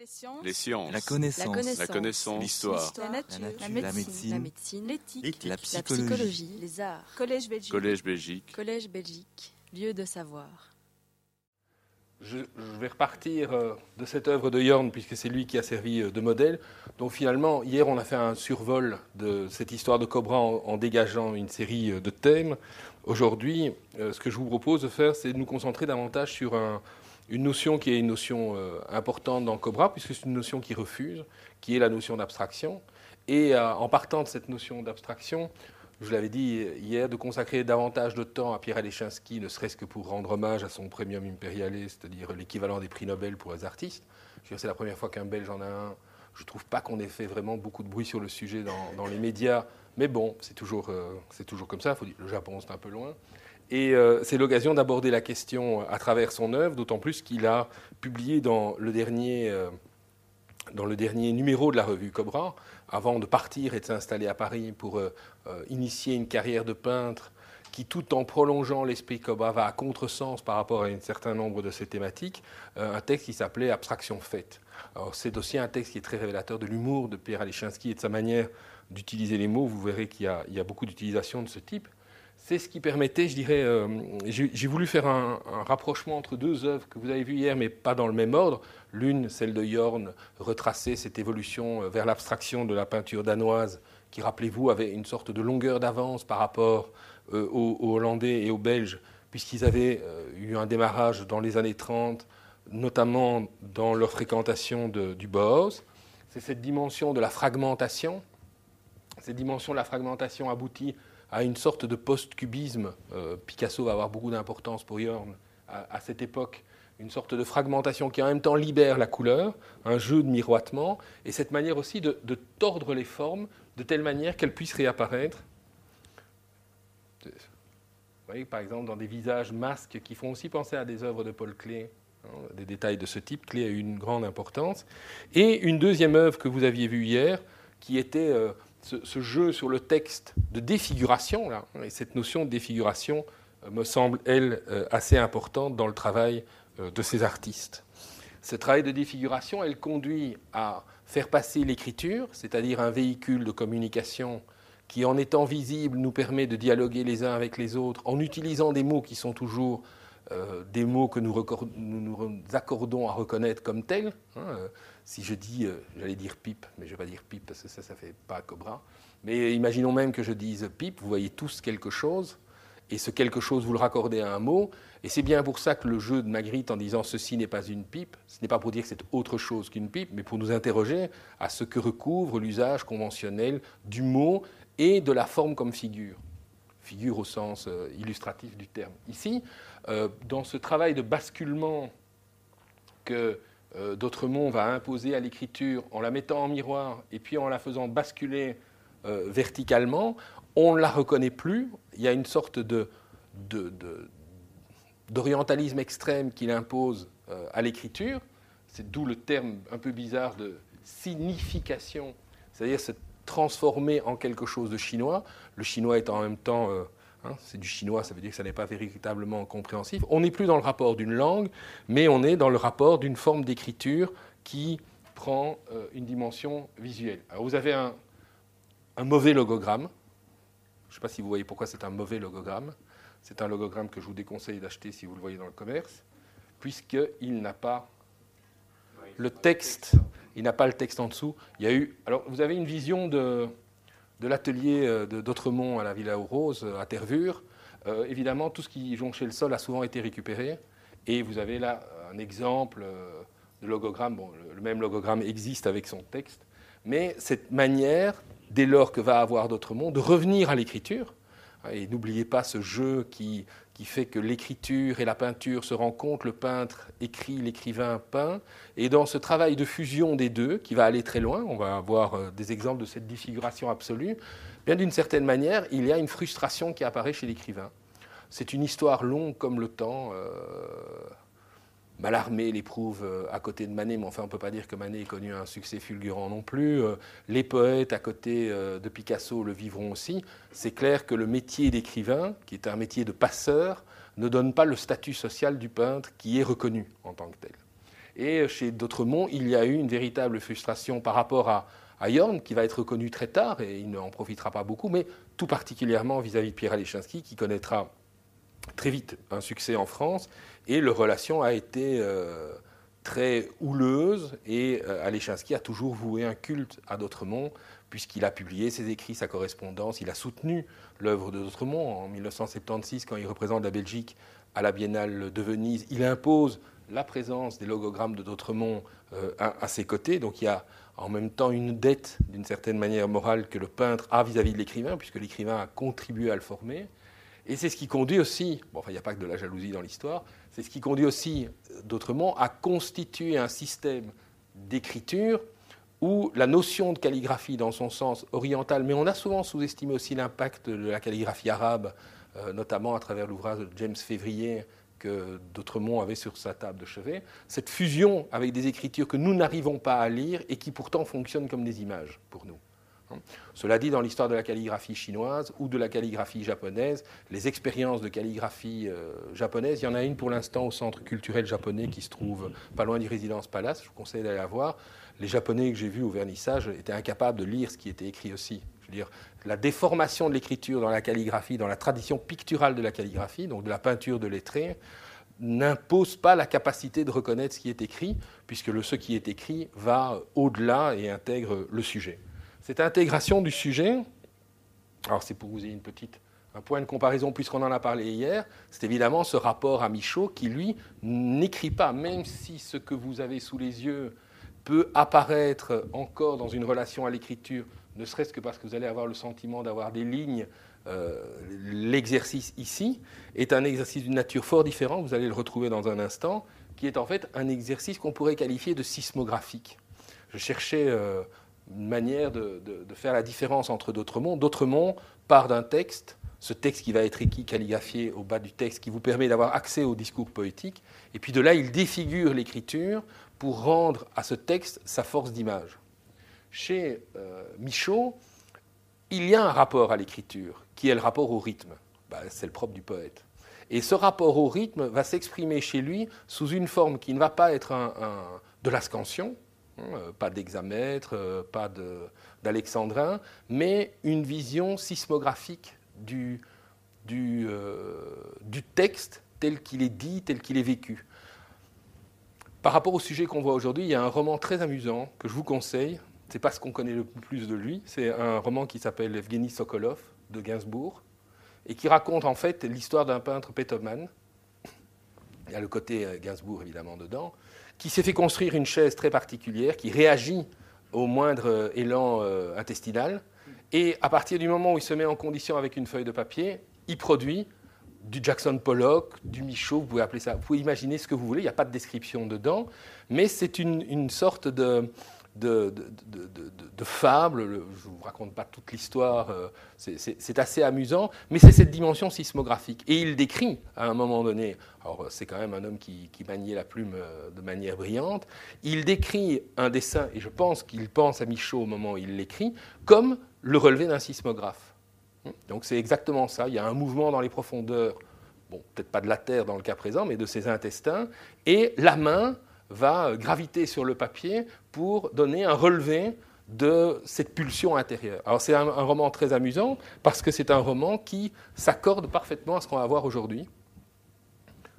Les sciences. Les sciences. La connaissance. La connaissance. L'histoire. La nature. La La médecine. La médecine. L'éthique. La La psychologie. psychologie. Les arts. Collège Belgique. Collège Belgique. Collège Belgique. Lieu de savoir. Je, je vais repartir euh, de cette œuvre de Yorn, puisque c'est lui qui a servi euh, de modèle. Donc finalement, hier, on a fait un survol de cette histoire de Cobra en, en dégageant une série euh, de thèmes. Aujourd'hui, ce que je vous propose de faire, c'est de nous concentrer davantage sur un- une notion qui est une notion euh, importante dans Cobra, puisque c'est une notion qui refuse, qui est la notion d'abstraction. Et euh, en partant de cette notion d'abstraction, je l'avais dit hier, de consacrer davantage de temps à Pierre Alechinsky, ne serait-ce que pour rendre hommage à son premium impériale, c'est-à-dire l'équivalent des prix Nobel pour les artistes. C'est la première fois qu'un Belge en a un. Je ne trouve pas qu'on ait fait vraiment beaucoup de bruit sur le sujet dans, les médias. Mais bon, c'est toujours, euh, comme ça. Le Japon, c'est un peu loin. Et euh, c'est l'occasion d'aborder la question à travers son œuvre, d'autant plus qu'il a publié dans le dernier, euh, dans le dernier numéro de la revue Cobra, avant de partir et de s'installer à Paris pour euh, euh, initier une carrière de peintre qui, tout en prolongeant l'esprit Cobra, va à contresens par rapport à un certain nombre de ses thématiques, euh, un texte qui s'appelait Abstraction faite. C'est aussi un texte qui est très révélateur de l'humour de Pierre Alechinsky et de sa manière d'utiliser les mots. Vous verrez qu'il y a, il y a beaucoup d'utilisation de ce type. C'est ce qui permettait, je dirais, euh, j'ai voulu faire un, rapprochement entre deux œuvres que vous avez vues hier, mais pas dans le même ordre. L'une, celle de Yorn, retraçait cette évolution euh, vers l'abstraction de la peinture danoise, qui, rappelez-vous, avait une sorte de longueur d'avance par rapport euh, aux, Hollandais et aux Belges, puisqu'ils avaient eu un démarrage dans les années 30, notamment dans leur fréquentation du Bauhaus. C'est cette dimension de la fragmentation. Cette dimension de la fragmentation aboutit à une sorte de post-cubisme. Euh, Picasso va avoir beaucoup d'importance pour Yorn à, cette époque. Une sorte de fragmentation qui en même temps libère la couleur, un jeu de miroitement, et cette manière aussi de, de tordre les formes de telle manière qu'elles puissent réapparaître. Vous voyez, par exemple, dans des visages masques qui font aussi penser à des œuvres de Paul Klee, hein, des détails de ce type. Klee a eu une grande importance. Et une deuxième œuvre que vous aviez vue hier, qui était euh, ce, jeu sur le texte de défiguration. Là, et cette notion de défiguration euh, me semble, elle, euh, assez importante dans le travail euh, de ces artistes. Ce travail de défiguration, elle conduit à faire passer l'écriture, c'est-à-dire un véhicule de communication qui, en étant visible, nous permet de dialoguer les uns avec les autres, en utilisant des mots qui sont toujours euh, des mots que nous, nous accordons à reconnaître comme tels. hein, euh, si je dis, euh, j'allais dire pipe, mais je ne vais pas dire pipe parce que ça, ça fait pas cobra. Mais imaginons même que je dise pipe, vous voyez tous quelque chose, et ce quelque chose, vous le raccordez à un mot, et c'est bien pour ça que le jeu de Magritte en disant ceci n'est pas une pipe, ce n'est pas pour dire que c'est autre chose qu'une pipe, mais pour nous interroger à ce que recouvre l'usage conventionnel du mot et de la forme comme figure. Figure au sens euh, illustratif du terme. Ici, euh, dans ce travail de basculement que euh, D'autremont va imposer à l'écriture en la mettant en miroir et puis en la faisant basculer verticalement, on ne la reconnaît plus. Il y a une sorte de, d'orientalisme extrême qu'il impose à l'écriture. C'est d'où le terme un peu bizarre de signification, c'est-à-dire transformer en quelque chose de chinois. Le chinois étant en même temps, euh, hein, c'est du chinois, ça veut dire que ça n'est pas véritablement compréhensif. On n'est plus dans le rapport d'une langue, mais on est dans le rapport d'une forme d'écriture qui prend euh, une dimension visuelle. Alors vous avez un, un mauvais logogramme. Je ne sais pas si vous voyez pourquoi c'est un mauvais logogramme. C'est un logogramme que je vous déconseille d'acheter si vous le voyez dans le commerce, puisqu'il n'a pas le texte. Il n'a pas le texte en dessous. Il y a eu. Alors, vous avez une vision de, de l'atelier euh, d'Autremont à la Villa aux Roses, à Tervure. Euh, évidemment, tout ce qui jonchait le sol a souvent été récupéré. Et vous avez là un exemple euh, de logogramme. Bon, le, le même logogramme existe avec son texte. Mais cette manière, dès lors que va avoir D'Autremont, de revenir à l'écriture, et n'oubliez pas ce jeu qui, qui fait que l'écriture et la peinture se rencontrent, le peintre écrit, l'écrivain peint. Et dans ce travail de fusion des deux, qui va aller très loin, on va avoir euh, des exemples de cette défiguration absolue, bien d'une certaine manière, il y a une frustration qui apparaît chez l'écrivain. C'est une histoire longue comme le temps. euh, Mallarmé l'éprouve euh, à côté de Manet, mais enfin on ne peut pas dire que Manet ait connu un succès fulgurant non plus. Euh, Les poètes à côté euh, de Picasso le vivront aussi. C'est clair que le métier d'écrivain, qui est un métier de passeur, ne donne pas le statut social du peintre qui est reconnu en tant que tel. Et chez D'autremont, il y a eu une véritable frustration par rapport à, à qui va être reconnu très tard, et il n'en profitera pas beaucoup, mais tout particulièrement vis-à-vis de Pierre Alechinsky, qui connaîtra très vite un succès en France, et leur relation a été euh, très houleuse, et euh, Alechinsky a toujours voué un culte à D'autremont, puisqu'il a publié ses écrits, sa correspondance, il a soutenu l'œuvre de D'autremont en 1976, quand il représente la Belgique à la Biennale de Venise, il impose la présence des logogrammes de D'autremont euh, à, ses côtés. Donc il y a en même temps une dette, d'une certaine manière morale, que le peintre a vis-à-vis de l'écrivain, puisque l'écrivain a contribué à le former. Et c'est ce qui conduit aussi, bon, enfin il n'y a pas que de la jalousie dans l'histoire, c'est ce qui conduit aussi, euh, d'autrement, à constituer un système d'écriture où la notion de calligraphie dans son sens oriental, mais on a souvent sous-estimé aussi l'impact de la calligraphie arabe, euh, notamment à travers l'ouvrage de James Février, que D'autremont avait sur sa table de chevet, cette fusion avec des écritures que nous n'arrivons pas à lire et qui pourtant fonctionnent comme des images pour nous. Cela dit, dans l'histoire de la calligraphie chinoise ou de la calligraphie japonaise, les expériences de calligraphie euh, japonaise, il y en a une pour l'instant au centre culturel japonais qui se trouve pas loin du résidence Palace, je vous conseille d'aller la voir. Les Japonais que j'ai vus au vernissage étaient incapables de lire ce qui était écrit aussi. La déformation de l'écriture dans la calligraphie, dans la tradition picturale de la calligraphie, donc de la peinture de lettrés, n'impose pas la capacité de reconnaître ce qui est écrit, puisque ce qui est écrit va au-delà et intègre le sujet. Cette intégration du sujet, alors c'est pour vous ayez une petite, un point de comparaison puisqu'on en a parlé hier, c'est évidemment ce rapport à Michaud qui, lui, n'écrit pas, même si ce que vous avez sous les yeux peut apparaître encore dans une relation à l'écriture, ne serait-ce que parce que vous allez avoir le sentiment d'avoir des lignes. Euh, l'exercice ici est un exercice d'une nature fort différente, vous allez le retrouver dans un instant, qui est en fait un exercice qu'on pourrait qualifier de sismographique. Je cherchais euh, une manière de, faire la différence entre. D'autres mondes part d'un texte, ce texte qui va être écrit, calligraphié au bas du texte, qui vous permet d'avoir accès au discours poétique, et puis de là, il défigure l'écriture pour rendre à ce texte sa force d'image. Chez euh, Michaud, il y a un rapport à l'écriture, qui est le rapport au rythme. Bah, c'est le propre du poète. Et ce rapport au rythme va s'exprimer chez lui sous une forme qui ne va pas être de la scansion, pas d'hexamètre, euh, pas d'alexandrin, mais une vision sismographique du, du, du texte tel qu'il est dit, tel qu'il est vécu. Par rapport au sujet qu'on voit aujourd'hui, il y a un roman très amusant que je vous conseille. C'est pas ce qu'on connaît le plus de lui. C'est un roman qui s'appelle Evgeny Sokolov de Gainsbourg et qui raconte en fait l'histoire d'un peintre pétomane. Il y a le côté euh, Gainsbourg évidemment dedans, qui s'est fait construire une chaise très particulière qui réagit au moindre euh, élan euh, intestinal. Et à partir du moment où il se met en condition avec une feuille de papier, il produit du Jackson Pollock, du Michaud, vous pouvez appeler ça, vous pouvez imaginer ce que vous voulez, il n'y a pas de description dedans, mais c'est une, sorte de, de, fable, je ne vous raconte pas toute l'histoire, euh, c'est assez amusant, mais c'est cette dimension sismographique. Et il décrit à un moment donné, alors c'est quand même un homme qui, qui, maniait la plume euh, de manière brillante, il décrit un dessin, et je pense qu'il pense à Michaud au moment où il l'écrit, comme le relevé d'un sismographe. Donc c'est exactement ça. Il y a un mouvement dans les profondeurs, bon, peut-être pas de la Terre dans le cas présent, mais de ses intestins, et la main va graviter sur le papier pour donner un relevé de cette pulsion intérieure. C'est un, roman très amusant parce que c'est un roman qui s'accorde parfaitement à ce qu'on va voir aujourd'hui.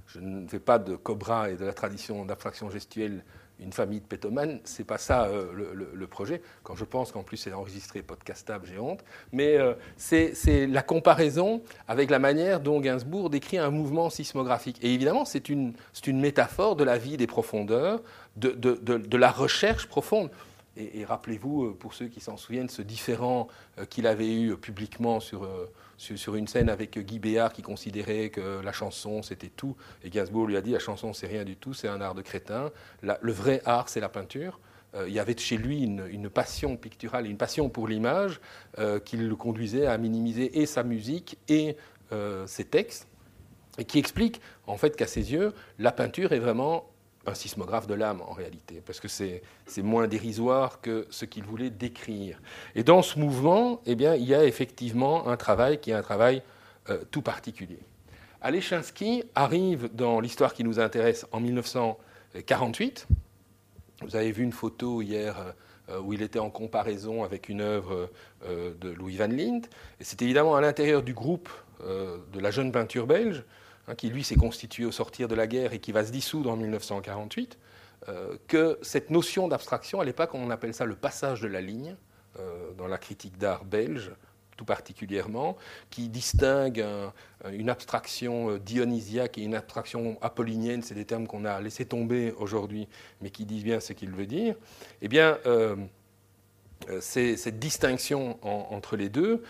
Je ne fais pas de Cobra et de la tradition d'abstraction gestuelle une famille de pétomanes, c'est pas ça euh, le, projet. Quand je pense qu'en plus c'est enregistré, podcastable, j'ai honte. Mais euh, c'est la comparaison avec la manière dont Gainsbourg décrit un mouvement sismographique. Et évidemment, c'est une, métaphore de la vie des profondeurs, de, de, de la recherche profonde. Et, rappelez-vous, euh, pour ceux qui s'en souviennent, ce différent euh, qu'il avait eu publiquement sur, euh, sur, une scène avec Guy Béard qui considérait que la chanson c'était tout. Et Gainsbourg lui a dit la chanson c'est rien du tout, c'est un art de crétin. le vrai art c'est la peinture. il y avait chez lui une, passion picturale et une passion pour l'image qui le conduisait à minimiser et sa musique et ses textes. Et qui explique en fait qu'à ses yeux, la peinture est vraiment un sismographe de l'âme en réalité, parce que c'est moins dérisoire que ce qu'il voulait décrire. Et dans ce mouvement, eh bien, il y a effectivement un travail qui est un travail euh, tout particulier. Alechinsky arrive dans l'histoire qui nous intéresse en 1948, Vous avez vu une photo hier où il était en comparaison avec une œuvre de Louis Van Lint. Et c'est évidemment à l'intérieur du groupe de la jeune peinture belge, hein, qui lui s'est constitué au sortir de la guerre et qui va se dissoudre en 1948, que cette notion d'abstraction, à l'époque, on appelle ça le passage de la ligne dans la critique d'art belge, tout particulièrement, qui distingue une abstraction euh, dionysiaque et une abstraction apollinienne, c'est des termes qu'on a laissé tomber aujourd'hui, mais qui disent bien ce qu'ils veulent dire, eh bien, euh, euh, c'est cette distinction entre les deux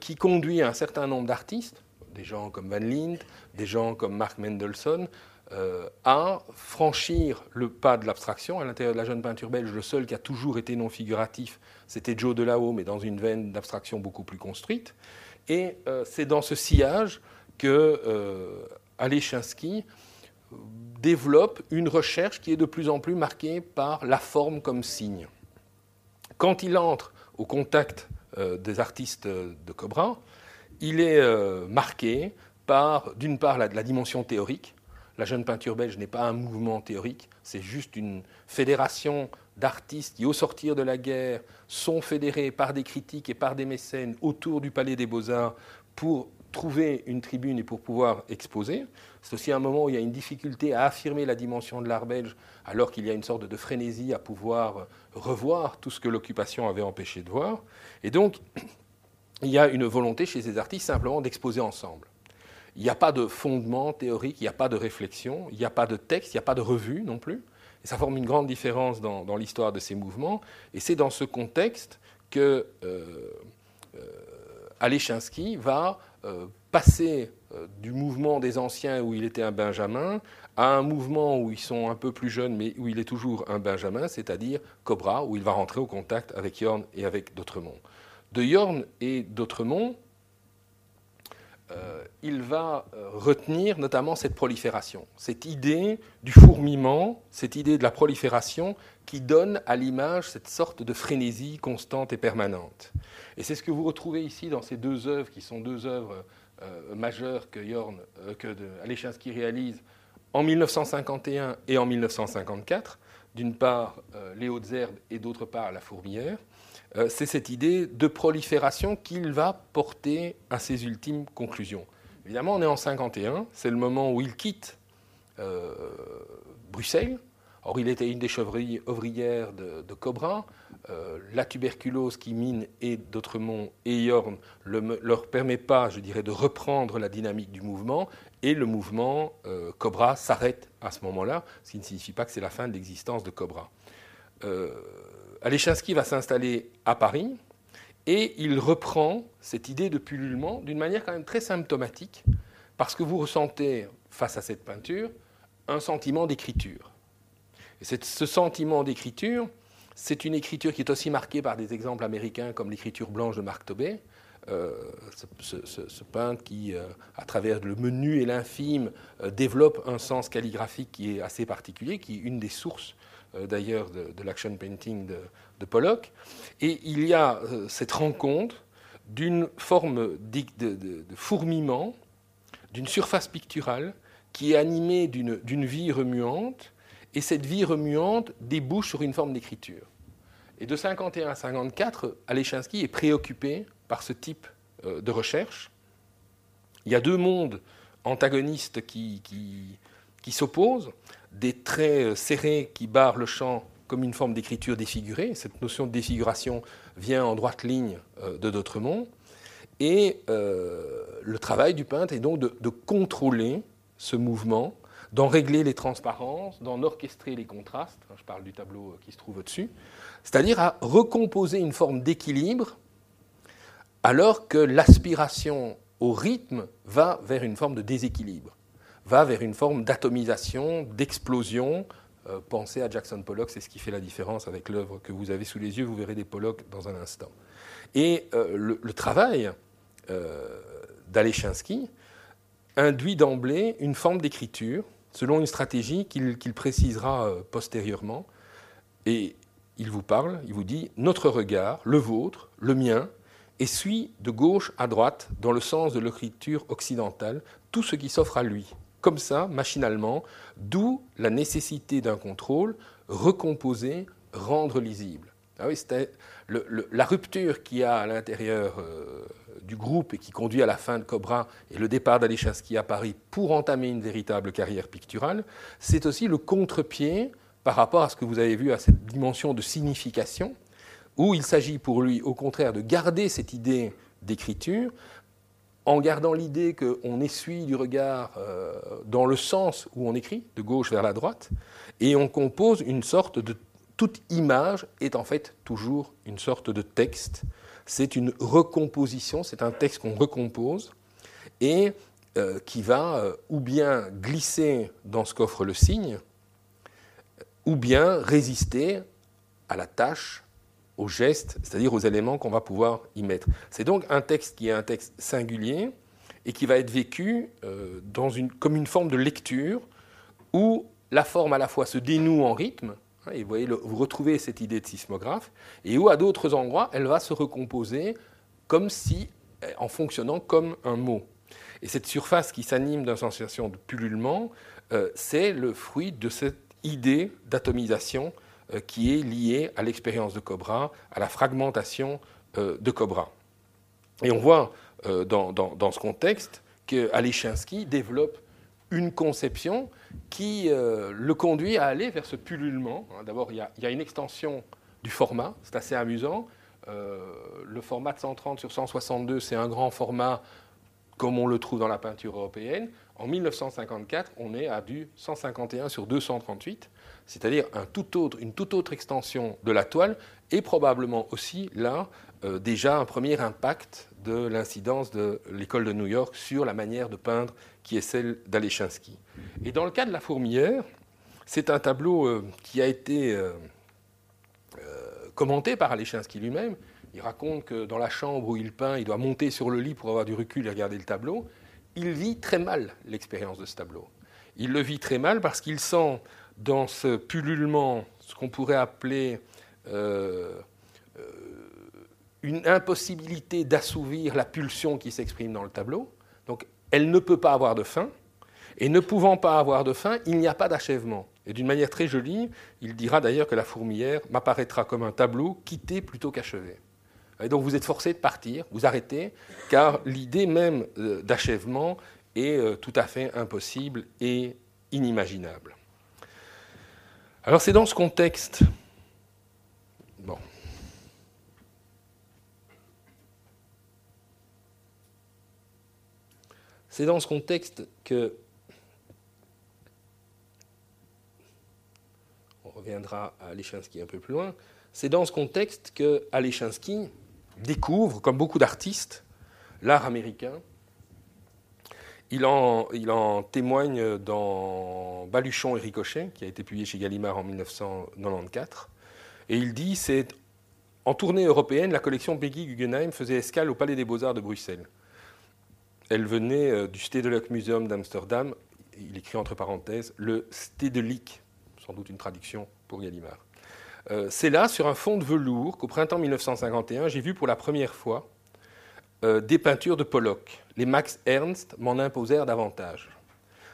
qui conduit un certain nombre d'artistes, des gens comme Van Lint, des gens comme Mark Mendelssohn, euh, à franchir le pas de l'abstraction. À l'intérieur de la jeune peinture belge, le seul qui a toujours été non figuratif, c'était Joe Delahaut, mais dans une veine d'abstraction beaucoup plus construite. Et euh, c'est dans ce sillage que euh, Alechinsky développe une recherche qui est de plus en plus marquée par la forme comme signe. Quand il entre au contact des artistes de Cobra, il est marqué par, d'une part, la dimension théorique, la jeune peinture belge n'est pas un mouvement théorique, c'est juste une fédération d'artistes qui, au sortir de la guerre, sont fédérés par des critiques et par des mécènes autour du Palais des Beaux-Arts pour trouver une tribune et pour pouvoir exposer. C'est aussi un moment où il y a une difficulté à affirmer la dimension de l'art belge, alors qu'il y a une sorte de frénésie à pouvoir revoir tout ce que l'occupation avait empêché de voir. Et donc, il y a une volonté chez ces artistes simplement d'exposer ensemble. Il n'y a pas de fondement théorique, il n'y a pas de réflexion, il n'y a pas de texte, il n'y a pas de revue non plus. Et ça forme une grande différence dans, l'histoire de ces mouvements. Et c'est dans ce contexte que euh, euh va euh, passer euh, du mouvement des anciens où il était un Benjamin à un mouvement où ils sont un peu plus jeunes mais où il est toujours un Benjamin, c'est-à-dire Cobra, où il va rentrer au contact avec Yorn et avec D'Autremont. De Yorn et D'Autremont, euh, il va euh, retenir notamment cette prolifération, cette idée du fourmillement, cette idée de la prolifération qui donne à l'image cette sorte de frénésie constante et permanente. Et c'est ce que vous retrouvez ici dans ces deux œuvres, qui sont deux œuvres euh, majeures que, Jorn, que réalise en 1951 et en 1954, d'une part Les Hautes Herbes et d'autre part La Fourmilière. Euh, c'est cette idée de prolifération qu'il va porter à ses ultimes conclusions. Évidemment, on est en 51, c'est le moment où il quitte euh, Bruxelles. Or, il était une des chevreries ouvrières de, Cobra. Euh, la tuberculose qui mine et d'Autremont et Yorn ne leur permet pas, je dirais, de reprendre la dynamique du mouvement. Et le mouvement Cobra s'arrête à ce moment-là, ce qui ne signifie pas que c'est la fin de l'existence de Cobra. Alechinsky va s'installer à Paris et il reprend cette idée de pullulement d'une manière quand même très symptomatique parce que vous ressentez face à cette peinture un sentiment d'écriture. Et ce sentiment d'écriture, c'est une écriture qui est aussi marquée par des exemples américains comme l'écriture blanche de Marc Tobey, euh, ce, peintre qui, euh, à travers le menu et l'infime, euh, développe un sens calligraphique qui est assez particulier, qui est une des sources d'ailleurs de, l'action painting de, Pollock. Et il y a euh, cette rencontre d'une forme de, fourmillement, d'une surface picturale qui est animée d'une vie remuante, et cette vie remuante débouche sur une forme d'écriture. Et de 51 à 54, Alechinsky est préoccupé par ce type euh, de recherche. Il y a deux mondes antagonistes qui s'opposent des traits euh, serrés qui barrent le champ comme une forme d'écriture défigurée. Cette notion de défiguration vient en droite ligne euh, de D'autremont. Et euh, le travail du peintre est donc de, contrôler ce mouvement, d'en régler les transparences, d'en orchestrer les contrastes. Je parle du tableau qui se trouve au-dessus. C'est-à-dire à recomposer une forme d'équilibre alors que l'aspiration au rythme va vers une forme de déséquilibre va vers une forme d'atomisation, d'explosion. Euh, pensez à Jackson Pollock, c'est ce qui fait la différence avec l'œuvre que vous avez sous les yeux. Vous verrez des Pollock dans un instant. Et euh, le, travail euh, d'Alechinsky induit d'emblée une forme d'écriture selon une stratégie qu'il précisera postérieurement. Et il vous parle, il vous dit Notre regard, le vôtre, le mien, essuie de gauche à droite, dans le sens de l'écriture occidentale, tout ce qui s'offre à lui comme ça, machinalement, d'où la nécessité d'un contrôle recomposer, rendre lisible. Ah la rupture qu'il y a à l'intérieur euh, du groupe et qui conduit à la fin de Cobra et le départ d'Alechinsky à Paris pour entamer une véritable carrière picturale, c'est aussi le contre-pied par rapport à ce que vous avez vu à cette dimension de signification, où il s'agit pour lui, au contraire, de garder cette idée d'écriture, en gardant l'idée qu'on essuie du regard euh, dans le sens où on écrit, de gauche vers la droite, et on compose une sorte de toute image est en fait toujours une sorte de texte. C'est une recomposition, c'est un texte qu'on recompose et euh, qui va euh, ou bien glisser dans ce qu'offre le signe, ou bien résister à la tâche, au geste, c'est-à-dire aux éléments qu'on va pouvoir y mettre. C'est donc un texte qui est un texte singulier et qui va être vécu euh, dans une, comme une forme de lecture où la forme à la fois se dénoue en rythme, Hein, et vous, voyez, vous retrouvez cette idée de sismographe, et où à d'autres endroits, elle va se recomposer comme si, eh, en fonctionnant comme un mot. Et cette surface qui s'anime d'une sensation de pullulement, euh, c'est le fruit de cette idée d'atomisation euh, qui est liée à l'expérience de Cobra, à la fragmentation euh, de Cobra. Et on voit dans, dans, ce contexte que développe une conception qui euh, le conduit à aller vers ce pullulement. Hein, d'abord, il, y, a une extension du format, c'est assez amusant. Euh, le format de 130 sur 162, c'est un grand format comme on le trouve dans la peinture européenne. En 1954, on est à du 151 sur 238, c'est-à-dire une toute autre extension de la toile, et probablement aussi là euh, déjà un premier impact de l'incidence de l'école de New York sur la manière de peindre qui est celle d'Alechinsky. Et dans le cas de la fourmilière, c'est un tableau euh, qui a été euh, commenté par Alechinsky lui-même. Il raconte que dans la chambre où il peint, il doit monter sur le lit pour avoir du recul et regarder le tableau. Il vit très mal l'expérience de ce tableau. Il le vit très mal parce qu'il sent dans ce pullulement ce qu'on pourrait appeler une impossibilité d'assouvir la pulsion qui s'exprime dans le tableau. Donc elle ne peut pas avoir de fin, et ne pouvant pas avoir de fin, il n'y a pas d'achèvement. Et d'une manière très jolie, il dira d'ailleurs que la fourmilière m'apparaîtra comme un tableau quitté plutôt qu'achevé. Et donc vous êtes forcé de partir, vous arrêtez, car l'idée même euh, d'achèvement est euh, tout à fait impossible et inimaginable. Alors c'est dans ce contexte C'est dans ce contexte que on reviendra à Alechinsky un peu plus loin. C'est dans ce contexte que Alechinsky découvre, comme beaucoup d'artistes, l'art américain. Il en, témoigne dans Baluchon et Ricochet, qui a été publié chez Gallimard en 1994. Et il dit c'est en tournée européenne, la collection Peggy Guggenheim faisait escale au Palais des Beaux-Arts de Bruxelles. Elle venait euh, du Stedelijk Museum d'Amsterdam. Il écrit entre parenthèses le Stedelijk, sans doute une traduction pour Gallimard. Euh, c'est là, sur un fond de velours, qu'au printemps 1951, j'ai vu pour la première fois euh, des peintures de Pollock. Les Max Ernst m'en imposèrent davantage.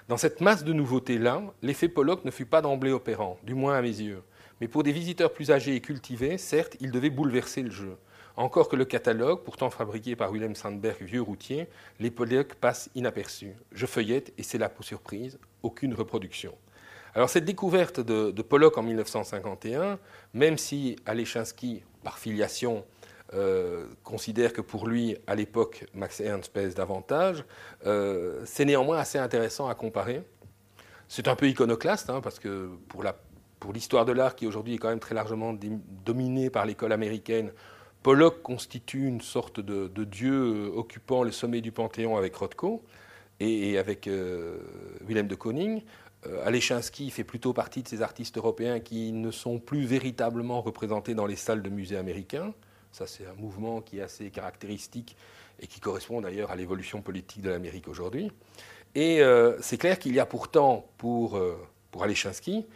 Dans cette masse de nouveautés-là, l'effet Pollock ne fut pas d'emblée opérant, du moins à mes yeux. Mais pour des visiteurs plus âgés et cultivés, certes, il devait bouleverser le jeu. Encore que le catalogue, pourtant fabriqué par Willem Sandberg, vieux routier, les Pollock passent inaperçus. Je feuillette et c'est là pour surprise, aucune reproduction. Alors cette découverte de, Pollock en 1951, même si Alechinsky, par filiation, euh, considère que pour lui, à l'époque, Max Ernst pèse davantage, euh, c'est néanmoins assez intéressant à comparer. C'est un peu iconoclaste, hein, parce que pour l'histoire de l'art, qui aujourd'hui est quand même très largement dominée par l'école américaine, Pollock constitue une sorte de, dieu euh, occupant le sommet du Panthéon avec Rothko et, avec euh, Willem de Koning. Alechinsky fait plutôt partie de ces artistes européens qui ne sont plus véritablement représentés dans les salles de musées américains. Ça, c'est un mouvement qui est assez caractéristique et qui correspond d'ailleurs à l'évolution politique de l'Amérique aujourd'hui. Et c'est clair qu'il y a pourtant pour, pour Alechinsky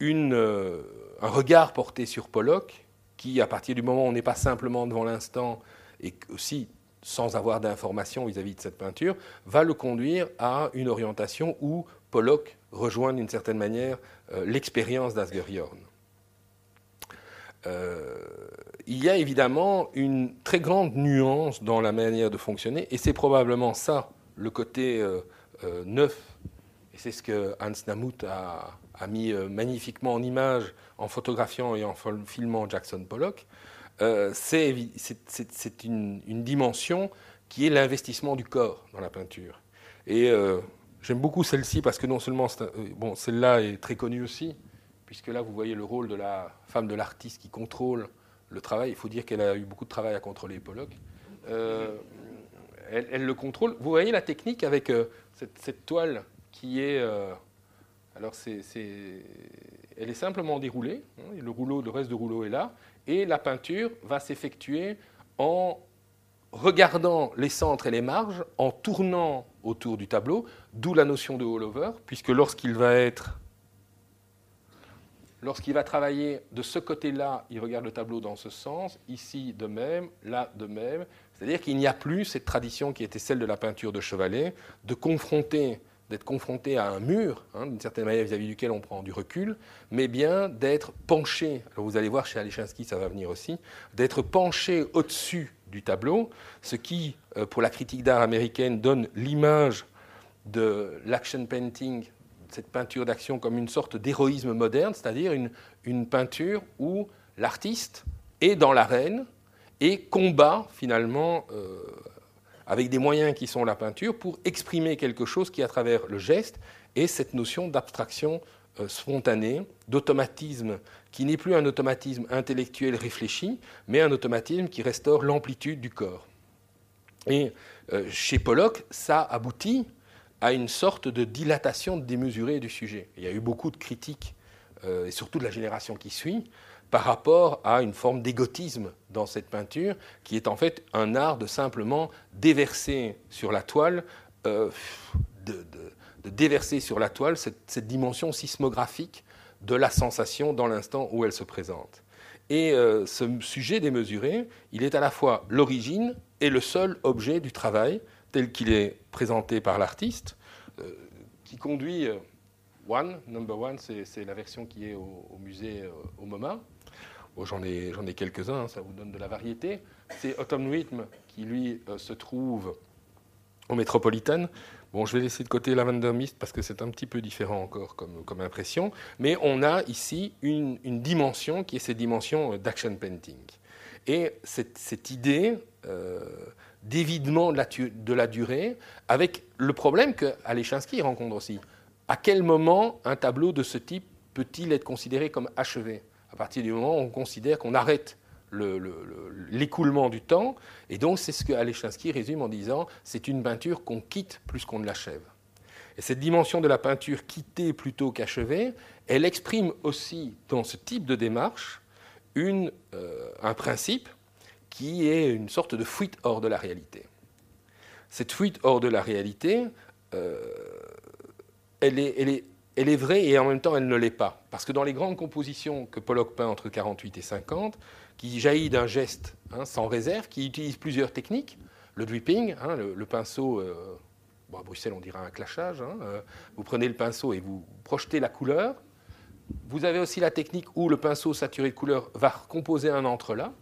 une, un regard porté sur Pollock qui, à partir du moment où on n'est pas simplement devant l'instant et aussi sans avoir d'informations vis-à-vis de cette peinture, va le conduire à une orientation où Pollock rejoint d'une certaine manière euh, l'expérience d'Asger Jorn. Il y a évidemment une très grande nuance dans la manière de fonctionner, et c'est probablement ça le côté neuf, et c'est ce que Hans Namuth a, mis magnifiquement en image en photographiant et en filmant Jackson Pollock, c'est une, une, dimension qui est l'investissement du corps dans la peinture. Et J'aime beaucoup celle-ci parce que non seulement euh, bon, celle-là est très connue aussi, puisque là vous voyez le rôle de la femme de l'artiste qui contrôle le travail. Il faut dire qu'elle a eu beaucoup de travail à contrôler Pollock. Euh, elle, le contrôle. Vous voyez la technique avec euh, cette, toile qui est. alors c'est, elle est simplement déroulée. Hein, le rouleau, le reste du rouleau est là, et la peinture va s'effectuer en regardant les centres et les marges, en tournant autour du tableau, d'où la notion de all-over, puisque lorsqu'il va être Lorsqu'il va travailler de ce côté-là, il regarde le tableau dans ce sens, ici de même, là de même. C'est-à-dire qu'il n'y a plus cette tradition qui était celle de la peinture de Chevalet, de confronter, d'être confronté à un mur, hein, d'une certaine manière vis-à-vis duquel on prend du recul, mais bien d'être penché. Alors vous allez voir chez Alechinsky, ça va venir aussi, d'être penché au-dessus du tableau, ce qui, euh, pour la critique d'art américaine, donne l'image de l'action painting, cette peinture d'action comme une sorte d'héroïsme moderne, c'est-à-dire une, une, peinture où l'artiste est dans l'arène et combat finalement euh, avec des moyens qui sont la peinture pour exprimer quelque chose qui, à travers le geste, est cette notion d'abstraction euh, spontanée, d'automatisme qui n'est plus un automatisme intellectuel réfléchi, mais un automatisme qui restaure l'amplitude du corps. Et euh, chez Pollock, ça aboutit à une sorte de dilatation démesurée du sujet. Il y a eu beaucoup de critiques, euh, et surtout de la génération qui suit, par rapport à une forme d'égotisme dans cette peinture, qui est en fait un art de simplement déverser sur la toile, de, déverser sur la toile cette dimension sismographique de la sensation dans l'instant où elle se présente. Et euh, ce sujet démesuré, il est à la fois l'origine et le seul objet du travail tel qu'il est présenté par l'artiste, euh, qui conduit euh, One, Number One, c'est la version qui est au, musée au MoMA. J'en ai, ai quelques-uns, ça vous donne de la variété. C'est Autumn Rhythm qui, lui, se trouve au Metropolitan. Bon, je vais laisser de côté Lavender Mist parce que c'est un petit peu différent encore comme, impression, mais on a ici une, dimension qui est cette dimension d'action painting. Et cette, idée euh, d'évidement de la, durée, avec le problème que Alechinsky rencontre aussi. À quel moment un tableau de ce type peut-il être considéré comme achevé? À partir du moment où on considère qu'on arrête l'écoulement du temps. Et donc, c'est ce que Alechinsky résume en disant c'est une peinture qu'on quitte plus qu'on ne l'achève. Et cette dimension de la peinture quittée plutôt qu'achevée, elle exprime aussi dans ce type de démarche euh, un principe qui est une sorte de fuite hors de la réalité. Cette fuite hors de la réalité, euh, elle, est, vraie et en même temps elle ne l'est pas. Parce que dans les grandes compositions que Pollock peint entre 48 et 50, qui jaillit d'un geste hein, sans réserve, qui utilise plusieurs techniques. Le dripping, hein, le, pinceau, euh, à Bruxelles on dirait un clashage, hein, euh, vous prenez le pinceau et vous projetez la couleur. Vous avez aussi la technique où le pinceau saturé de couleur va composer un entrelac.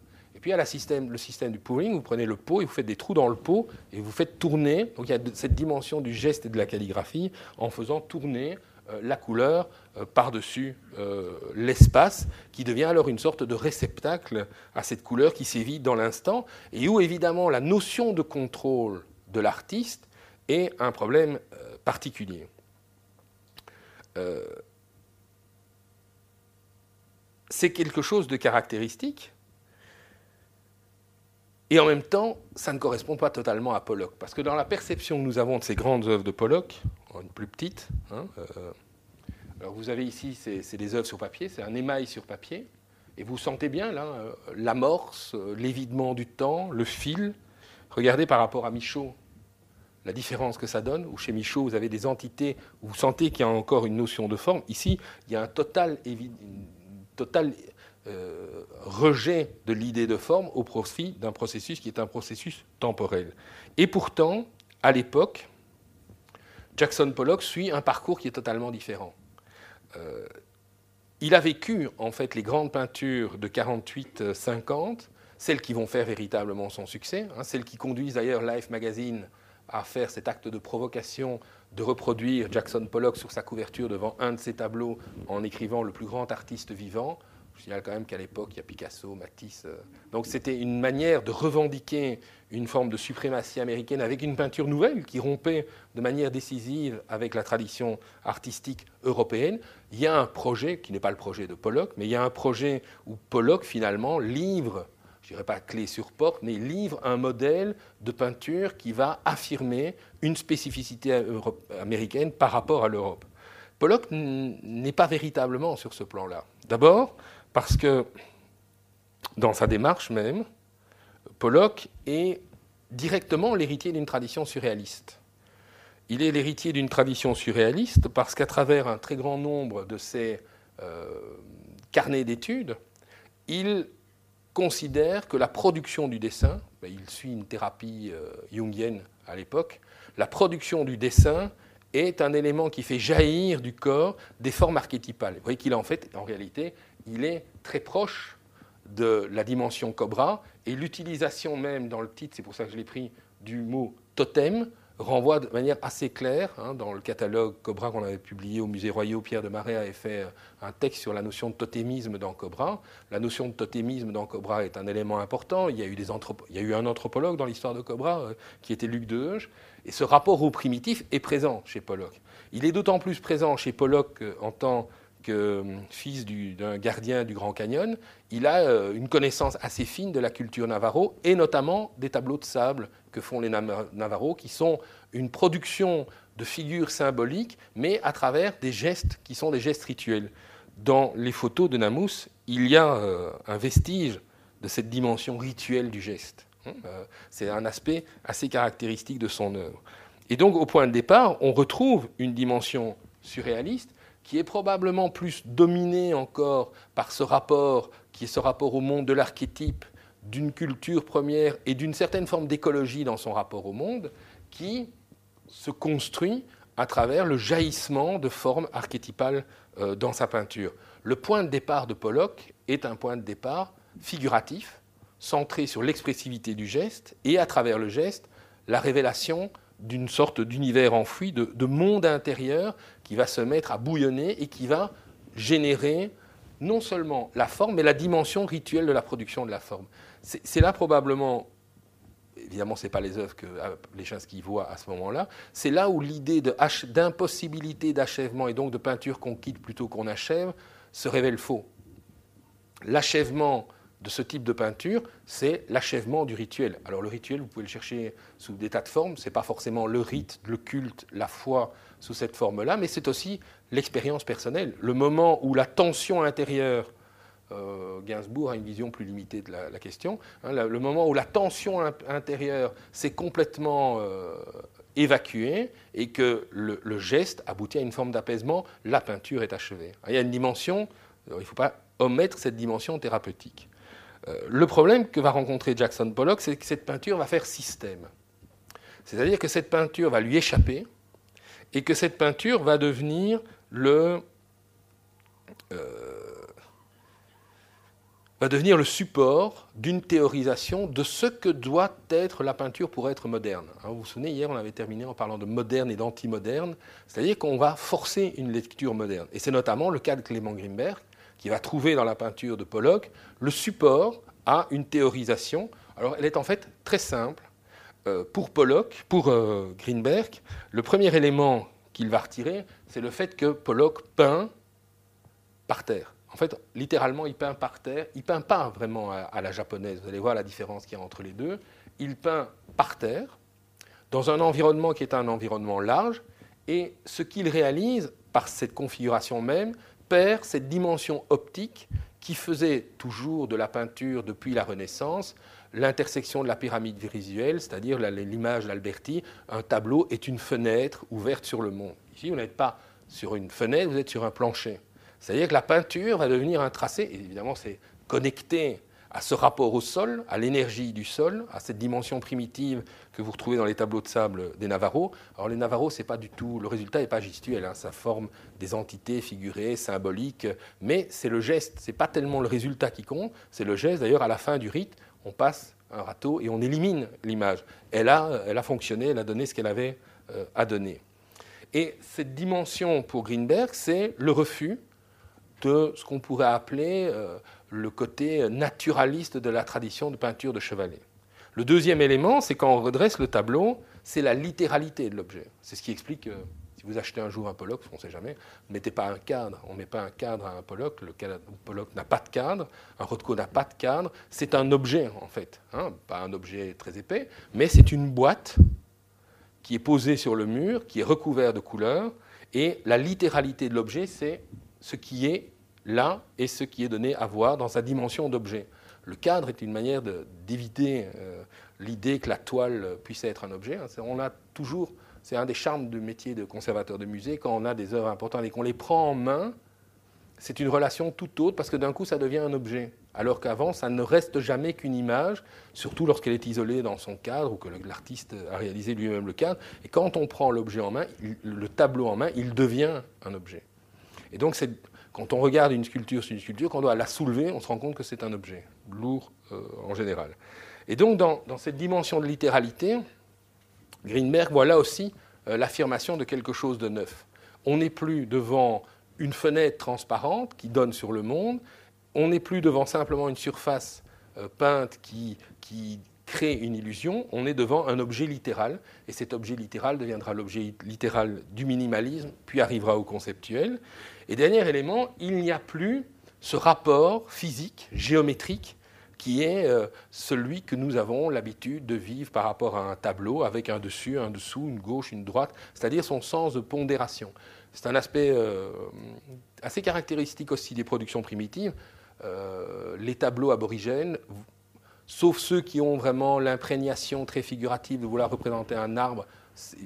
Et puis il y a système, le système du pouring, vous prenez le pot et vous faites des trous dans le pot et vous faites tourner. Donc il y a cette dimension du geste et de la calligraphie en faisant tourner euh, la couleur euh, par-dessus euh, l'espace, qui devient alors une sorte de réceptacle à cette couleur qui sévit dans l'instant, et où évidemment la notion de contrôle de l'artiste est un problème particulier. C'est quelque chose de caractéristique, et en même temps, ça ne correspond pas totalement à Pollock. Parce que dans la perception que nous avons de ces grandes œuvres de Pollock, une plus petite, hein, euh, alors vous avez ici, c'est des œuvres sur papier, c'est un émail sur papier, et vous sentez bien là euh, l'amorce, euh, l'évidement du temps, le fil. Regardez par rapport à Michaud, la différence que ça donne, où chez Michaud, vous avez des entités, où vous sentez qu'il y a encore une notion de forme. Ici, il y a un total, total euh, rejet de l'idée de forme au profit d'un processus qui est un processus temporel. Et pourtant, à l'époque, Jackson Pollock suit un parcours qui est totalement différent. Euh, il a vécu en fait les grandes peintures de 48-50, celles qui vont faire véritablement son succès, hein, celles qui conduisent d'ailleurs Life Magazine à faire cet acte de provocation de reproduire Jackson Pollock sur sa couverture devant un de ses tableaux en écrivant le plus grand artiste vivant. Je signale quand même qu'à l'époque, il y a Picasso, Matisse. Euh. Donc c'était une manière de revendiquer une forme de suprématie américaine avec une peinture nouvelle qui rompait de manière décisive avec la tradition artistique européenne. Il y a un projet, qui n'est pas le projet de Pollock, mais il y a un projet où Pollock finalement livre, je dirais pas clé sur porte, mais livre un modèle de peinture qui va affirmer une spécificité américaine par rapport à l'Europe. Pollock n'est pas véritablement sur ce plan-là. D'abord, parce que dans sa démarche même, Pollock est directement l'héritier d'une tradition surréaliste. Il est l'héritier d'une tradition surréaliste parce qu'à travers un très grand nombre de ses euh, carnets d'études, il considère que la production du dessin, ben, il suit une thérapie euh, jungienne à l'époque, la production du dessin est un élément qui fait jaillir du corps des formes archétypales. Vous voyez qu'il en fait, en réalité, il est très proche de la dimension cobra, et l'utilisation même dans le titre, c'est pour ça que je l'ai pris, du mot totem, renvoie de manière assez claire. Hein, dans le catalogue Cobra qu'on avait publié au Musée Royal, Pierre de Marais avait fait un texte sur la notion de totémisme dans Cobra. La notion de totémisme dans Cobra est un élément important. Il y a eu, un anthropologue dans l'histoire de Cobra euh, qui était Luc Deheuge. Et ce rapport au primitif est présent chez Pollock. Il est d'autant plus présent chez Pollock euh, en tant euh, fils d'un gardien du Grand Canyon, il a euh, une connaissance assez fine de la culture navarro et notamment des tableaux de sable que font les Navarros, qui sont une production de figures symboliques, mais à travers des gestes qui sont des gestes rituels. Dans les photos de Namus, il y a euh, un vestige de cette dimension rituelle du geste. Hein, c'est un aspect assez caractéristique de son œuvre. Et donc, au point de départ, on retrouve une dimension surréaliste, qui est probablement plus dominé encore par ce rapport, qui est ce rapport au monde de l'archétype, d'une culture première et d'une certaine forme d'écologie dans son rapport au monde, qui se construit à travers le jaillissement de formes archétypales euh, dans sa peinture. Le point de départ de Pollock est un point de départ figuratif, centré sur l'expressivité du geste, et à travers le geste, la révélation d'une sorte d'univers enfoui, de, monde intérieur qui va se mettre à bouillonner et qui va générer non seulement la forme, mais la dimension rituelle de la production de la forme. C'est là probablement, évidemment, ce n'est pas les œuvres que euh, les qui voient à ce moment-là, c'est là où l'idée d'impossibilité d'achèvement et donc de peinture qu'on quitte plutôt qu'on achève se révèle faux. L'achèvement de ce type de peinture, c'est l'achèvement du rituel. Alors le rituel, vous pouvez le chercher sous des tas de formes, ce n'est pas forcément le rite, le culte, la foi sous cette forme-là, mais c'est aussi l'expérience personnelle, le moment où la tension intérieure, euh, Gainsbourg a une vision plus limitée de la, question, hein, le moment où la tension intérieure s'est complètement euh, évacuée et que le, le, geste aboutit à une forme d'apaisement, la peinture est achevée. Il y a une dimension, il ne faut pas omettre cette dimension thérapeutique. Euh, le problème que va rencontrer Jackson Pollock, c'est que cette peinture va faire système. C'est-à-dire que cette peinture va lui échapper et que cette peinture va devenir le, euh, va devenir le support d'une théorisation de ce que doit être la peinture pour être moderne. Hein, vous vous souvenez, hier, on avait terminé en parlant de moderne et d'anti-moderne, c'est-à-dire qu'on va forcer une lecture moderne. Et c'est notamment le cas de Clément Grimberg, qui va trouver dans la peinture de Pollock le support à une théorisation. Alors elle est en fait très simple. Euh, pour Pollock, pour euh, Greenberg, le premier élément qu'il va retirer, c'est le fait que Pollock peint par terre. En fait, littéralement, il peint par terre. Il peint pas vraiment à, la japonaise. Vous allez voir la différence qu'il y a entre les deux. Il peint par terre, dans un environnement qui est un environnement large. Et ce qu'il réalise par cette configuration même, cette dimension optique qui faisait toujours de la peinture depuis la Renaissance l'intersection de la pyramide visuelle, c'est-à-dire l'image d'Alberti, un tableau est une fenêtre ouverte sur le monde. Ici, vous n'êtes pas sur une fenêtre, vous êtes sur un plancher. C'est-à-dire que la peinture va devenir un tracé, et évidemment c'est connecté à ce rapport au sol, à l'énergie du sol, à cette dimension primitive que vous retrouvez dans les tableaux de sable des Navarros. Alors les Navarros, c'est pas du tout, le résultat n'est pas gestuel, hein, ça forme des entités figurées, symboliques, mais c'est le geste, c'est pas tellement le résultat qui compte, c'est le geste. D'ailleurs, à la fin du rite, on passe un râteau et on élimine l'image. Elle a, elle a fonctionné, elle a donné ce qu'elle avait euh, à donner. Et cette dimension pour Greenberg, c'est le refus de ce qu'on pourrait appeler euh, le côté naturaliste de la tradition de peinture de Chevalet. Le deuxième élément, c'est quand on redresse le tableau, c'est la littéralité de l'objet. C'est ce qui explique, euh, si vous achetez un jour un Pollock, on ne sait jamais, ne mettez pas un cadre. On ne met pas un cadre à un Pollock. Le Pollock n'a pas de cadre. Un Rothko n'a pas de cadre. C'est un objet, en fait. Hein. pas un objet très épais, mais c'est une boîte qui est posée sur le mur, qui est recouverte de couleurs. Et la littéralité de l'objet, c'est ce qui est là et ce qui est donné à voir dans sa dimension d'objet. Le cadre est une manière d'éviter euh, l'idée que la toile puisse être un objet. Hein. On a toujours, c'est un des charmes du métier de conservateur de musée, quand on a des œuvres importantes et qu'on les prend en main, c'est une relation tout autre parce que d'un coup ça devient un objet. Alors qu'avant, ça ne reste jamais qu'une image, surtout lorsqu'elle est isolée dans son cadre ou que l'artiste a réalisé lui-même le cadre. Et quand on prend l'objet en main, le tableau en main, il devient un objet. Et donc quand on regarde une sculpture sur une sculpture, quand on doit la soulever, on se rend compte que c'est un objet, lourd euh, en général. Et donc, dans, cette dimension de littéralité, Greenberg voit là aussi euh, l'affirmation de quelque chose de neuf. On n'est plus devant une fenêtre transparente qui donne sur le monde, on n'est plus devant simplement une surface euh, peinte qui, qui crée une illusion, on est devant un objet littéral, et cet objet littéral deviendra l'objet littéral du minimalisme, puis arrivera au conceptuel. Et dernier élément, il n'y a plus ce rapport physique, géométrique, qui est euh, celui que nous avons l'habitude de vivre par rapport à un tableau, avec un dessus, un dessous, une gauche, une droite, c'est-à-dire son sens de pondération. C'est un aspect euh, assez caractéristique aussi des productions primitives. Euh, les tableaux aborigènes sauf ceux qui ont vraiment l'imprégnation très figurative de vouloir représenter un arbre,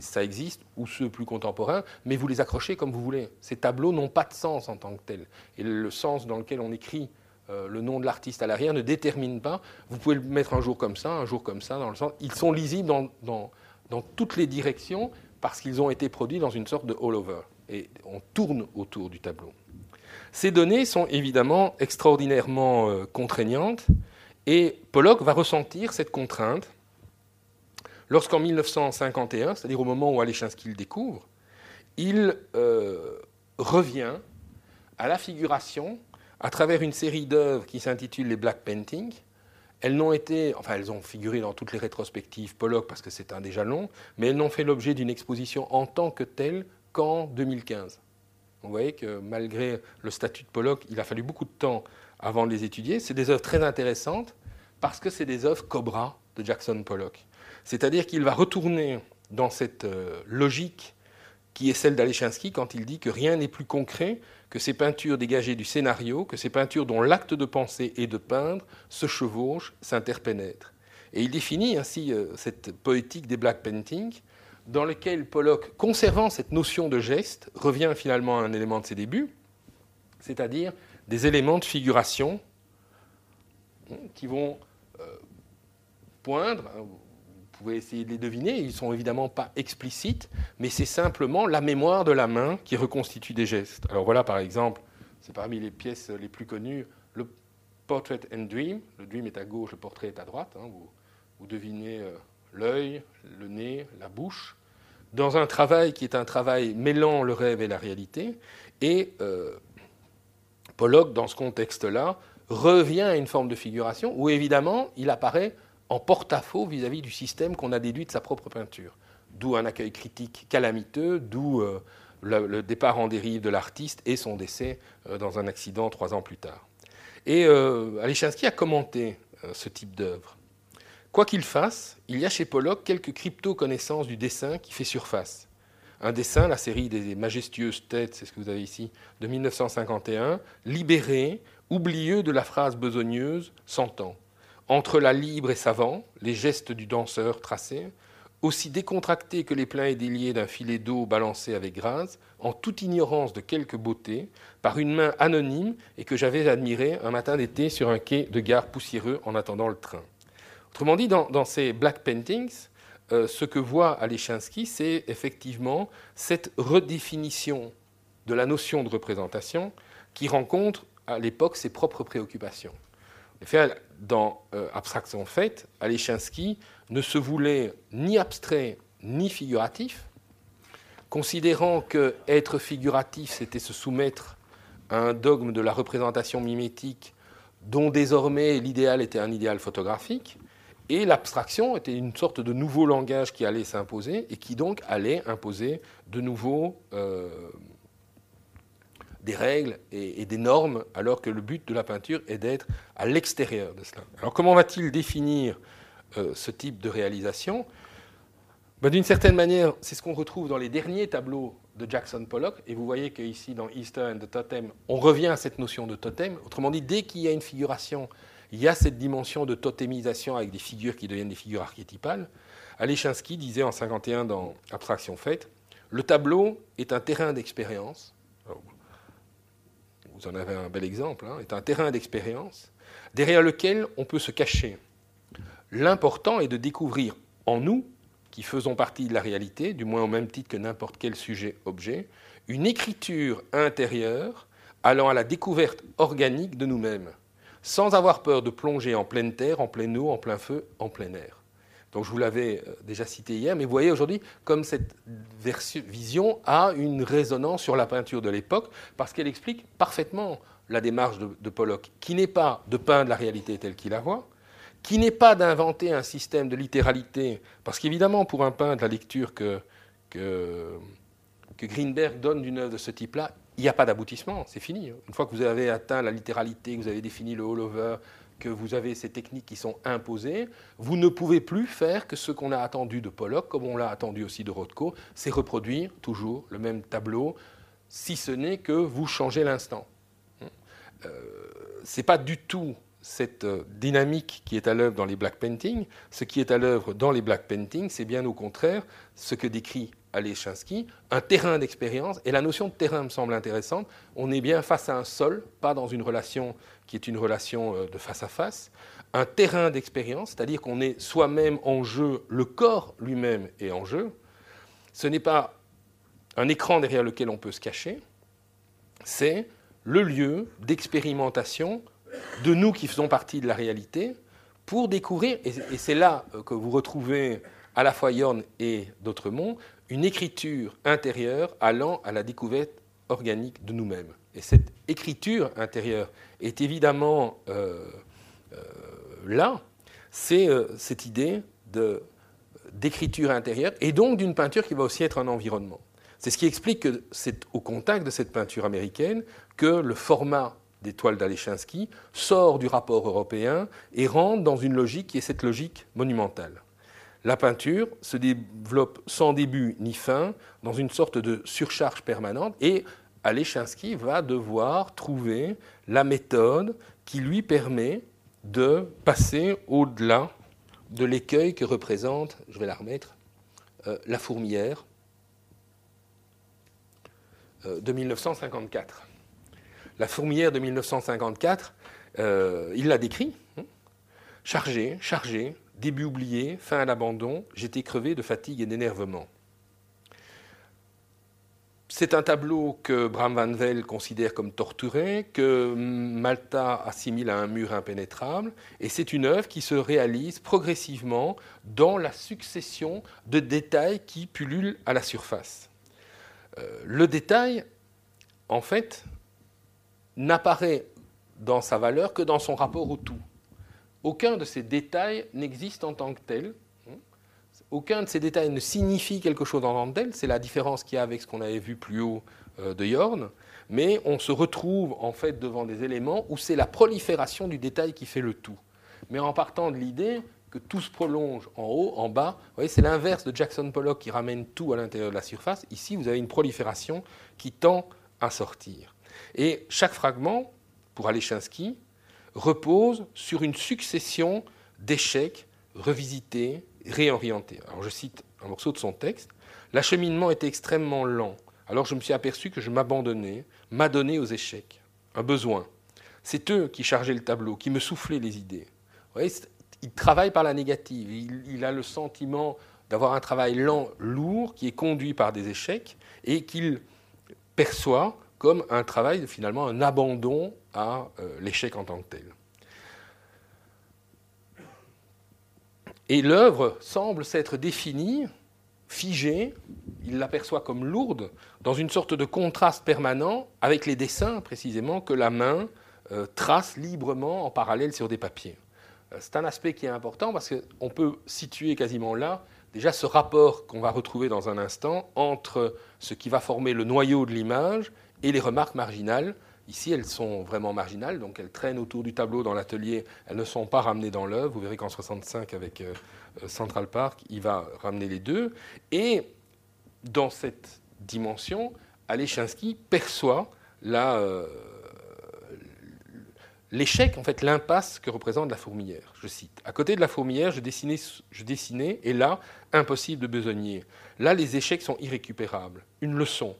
ça existe, ou ceux plus contemporains, mais vous les accrochez comme vous voulez. Ces tableaux n'ont pas de sens en tant que tels. Et le sens dans lequel on écrit euh, le nom de l'artiste à l'arrière ne détermine pas. Vous pouvez le mettre un jour comme ça, un jour comme ça, dans le sens. Ils sont lisibles dans, dans, dans toutes les directions parce qu'ils ont été produits dans une sorte de all-over. Et on tourne autour du tableau. Ces données sont évidemment extraordinairement euh, contraignantes et Pollock va ressentir cette contrainte lorsqu'en 1951, c'est-à-dire au moment où Alechinsky le découvre, il euh, revient à la figuration à travers une série d'œuvres qui s'intitule les Black Paintings. Elles n'ont été, enfin, elles ont figuré dans toutes les rétrospectives Pollock parce que c'est un des jalons, mais elles n'ont fait l'objet d'une exposition en tant que telle qu'en 2015. Vous voyez que malgré le statut de Pollock, il a fallu beaucoup de temps avant de les étudier. C'est des œuvres très intéressantes parce que c'est des œuvres Cobra de Jackson Pollock. C'est-à-dire qu'il va retourner dans cette euh, logique qui est celle d'Alechinsky quand il dit que rien n'est plus concret que ces peintures dégagées du scénario, que ces peintures dont l'acte de penser et de peindre se chevauchent, s'interpénètrent. Et il définit ainsi euh, cette poétique des black paintings, dans lequel Pollock, conservant cette notion de geste, revient finalement à un élément de ses débuts, c'est-à-dire des éléments de figuration hein, qui vont euh, poindre, hein, pouvez essayer de les deviner, ils ne sont évidemment pas explicites, mais c'est simplement la mémoire de la main qui reconstitue des gestes. Alors voilà par exemple, c'est parmi les pièces les plus connues, le Portrait and Dream, le Dream est à gauche, le portrait est à droite, hein, vous, devinez euh, l'œil, le nez, la bouche, dans un travail qui est un travail mêlant le rêve et la réalité, et euh, Pollock, dans ce contexte-là, revient à une forme de figuration où, évidemment, il apparaît en porte-à-faux vis-à-vis du système qu'on a déduit de sa propre peinture. D'où un accueil critique calamiteux, d'où euh, le, départ en dérive de l'artiste et son décès euh, dans un accident trois ans plus tard. Et euh, a commenté ce type d'œuvre. Quoi qu'il fasse, il y a chez Pollock quelques crypto-connaissances du dessin qui fait surface un dessin, la série des majestueuses têtes, c'est ce que vous avez ici, de 1951, libéré, oublieux de la phrase besogneuse, s'entend. Entre la libre et savant, les gestes du danseur tracés, aussi décontracté que les pleins et déliés d'un filet d'eau balancé avec grâce, en toute ignorance de quelque beauté, par une main anonyme et que j'avais admiré un matin d'été sur un quai de gare poussiéreux en attendant le train. Autrement dit, dans, ces black paintings, euh, ce que voit Alechinsky, c'est effectivement cette redéfinition de la notion de représentation qui rencontre à l'époque ses propres préoccupations. Dans euh, Abstraction faite, Alechinsky ne se voulait ni abstrait ni figuratif, considérant que être figuratif, c'était se soumettre à un dogme de la représentation mimétique dont désormais l'idéal était un idéal photographique, et l'abstraction était une sorte de nouveau langage qui allait s'imposer et qui donc allait imposer de nouveau euh, des règles et, des normes, alors que le but de la peinture est d'être à l'extérieur de cela. Alors comment va-t-il définir euh, ce type de réalisation? Ben, D'une certaine manière, c'est ce qu'on retrouve dans les derniers tableaux de Jackson Pollock, et vous voyez qu'ici dans Easter and the Totem, on revient à cette notion de totem. Autrement dit, dès qu'il y a une figuration il y a cette dimension de totémisation avec des figures qui deviennent des figures archétypales. Alechinsky disait en 51 dans Abstraction faite, le tableau est un terrain d'expérience. En avez un bel exemple, hein, est un terrain d'expérience derrière lequel on peut se cacher. L'important est de découvrir en nous, qui faisons partie de la réalité, du moins au même titre que n'importe quel sujet-objet, une écriture intérieure allant à la découverte organique de nous-mêmes sans avoir peur de plonger en pleine terre, en pleine eau, en plein feu, en plein air. Donc je vous l'avais euh, déjà cité hier, mais vous voyez aujourd'hui comme cette vision a une résonance sur la peinture de l'époque, parce qu'elle explique parfaitement la démarche de, Pollock, qui n'est pas de peindre la réalité telle qu'il la voit, qui n'est pas d'inventer un système de littéralité, parce qu'évidemment pour un peintre, la lecture que, que, que Greenberg donne d'une œuvre de ce type-là il n'y a pas d'aboutissement, c'est fini. Une fois que vous avez atteint la littéralité, que vous avez défini le all-over, que vous avez ces techniques qui sont imposées, vous ne pouvez plus faire que ce qu'on a attendu de Pollock, comme on l'a attendu aussi de Rothko, c'est reproduire toujours le même tableau, si ce n'est que vous changez l'instant. Euh, ce n'est pas du tout cette euh, dynamique qui est à l'œuvre dans les black paintings. Ce qui est à l'œuvre dans les black paintings, c'est bien au contraire ce que décrit Alechinsky, un terrain d'expérience. Et la notion de terrain me semble intéressante. On est bien face à un sol, pas dans une relation qui est une relation euh, de face à face. Un terrain d'expérience, c'est-à-dire qu'on est soi-même en jeu, le corps lui-même est en jeu. Ce n'est pas un écran derrière lequel on peut se cacher, c'est le lieu d'expérimentation de nous qui faisons partie de la réalité pour découvrir, et c'est là euh, que vous retrouvez à la fois Yorn et Monts, une écriture intérieure allant à la découverte organique de nous-mêmes. Et cette écriture intérieure est évidemment euh, euh, là, c'est euh, cette idée d'écriture intérieure et donc d'une peinture qui va aussi être un environnement. C'est ce qui explique que c'est au contact de cette peinture américaine que le format des toiles d'Alechinsky sort du rapport européen et rentre dans une logique qui est cette logique monumentale. La peinture se développe sans début ni fin, dans une sorte de surcharge permanente, et Alechinsky va devoir trouver la méthode qui lui permet de passer au-delà de l'écueil que représente, je vais la remettre, euh, la fourmière euh, de 1954. La fourmière de 1954, euh, il l'a décrit, hein, chargée, chargée, Début oublié, fin à l'abandon, j'étais crevé de fatigue et d'énervement. C'est un tableau que Bram Van Vel considère comme torturé, que Malta assimile à un mur impénétrable, et c'est une œuvre qui se réalise progressivement dans la succession de détails qui pullulent à la surface. Euh, le détail, en fait, n'apparaît dans sa valeur que dans son rapport au tout. Aucun de ces détails n'existe en tant que tel. Aucun de ces détails ne signifie quelque chose en tant que tel. C'est la différence qu'il y a avec ce qu'on avait vu plus haut euh, de Yorn. Mais on se retrouve en fait devant des éléments où c'est la prolifération du détail qui fait le tout. Mais en partant de l'idée que tout se prolonge en haut, en bas, vous voyez, c'est l'inverse de Jackson Pollock qui ramène tout à l'intérieur de la surface. Ici, vous avez une prolifération qui tend à sortir. Et chaque fragment, pour Alechinsky, repose sur une succession d'échecs revisités réorienter. Alors je cite un morceau de son texte. L'acheminement était extrêmement lent. Alors je me suis aperçu que je m'abandonnais, m'adonnais aux échecs. Un besoin. C'est eux qui chargeaient le tableau, qui me soufflaient les idées. Vous voyez, il travaille par la négative. Il, a le sentiment d'avoir un travail lent, lourd, qui est conduit par des échecs et qu'il perçoit comme un travail, finalement, un abandon à euh, l'échec en tant que tel. Et l'œuvre semble s'être définie, figée, il l'aperçoit comme lourde, dans une sorte de contraste permanent avec les dessins, précisément, que la main euh, trace librement en parallèle sur des papiers. Euh, c'est un aspect qui est important parce qu'on peut situer quasiment là déjà ce rapport qu'on va retrouver dans un instant entre ce qui va former le noyau de l'image et les remarques marginales. Ici, elles sont vraiment marginales, donc elles traînent autour du tableau dans l'atelier, elles ne sont pas ramenées dans l'œuvre. Vous verrez qu'en 65, avec euh, euh, Central Park, il va ramener les deux. Et dans cette dimension, Alechinsky perçoit la, l'échec, en fait, l'impasse que représente la fourmilière. Je cite À côté de la fourmilière, je dessinais, je dessinais, et là, impossible de besogner. Là, les échecs sont irrécupérables. Une leçon.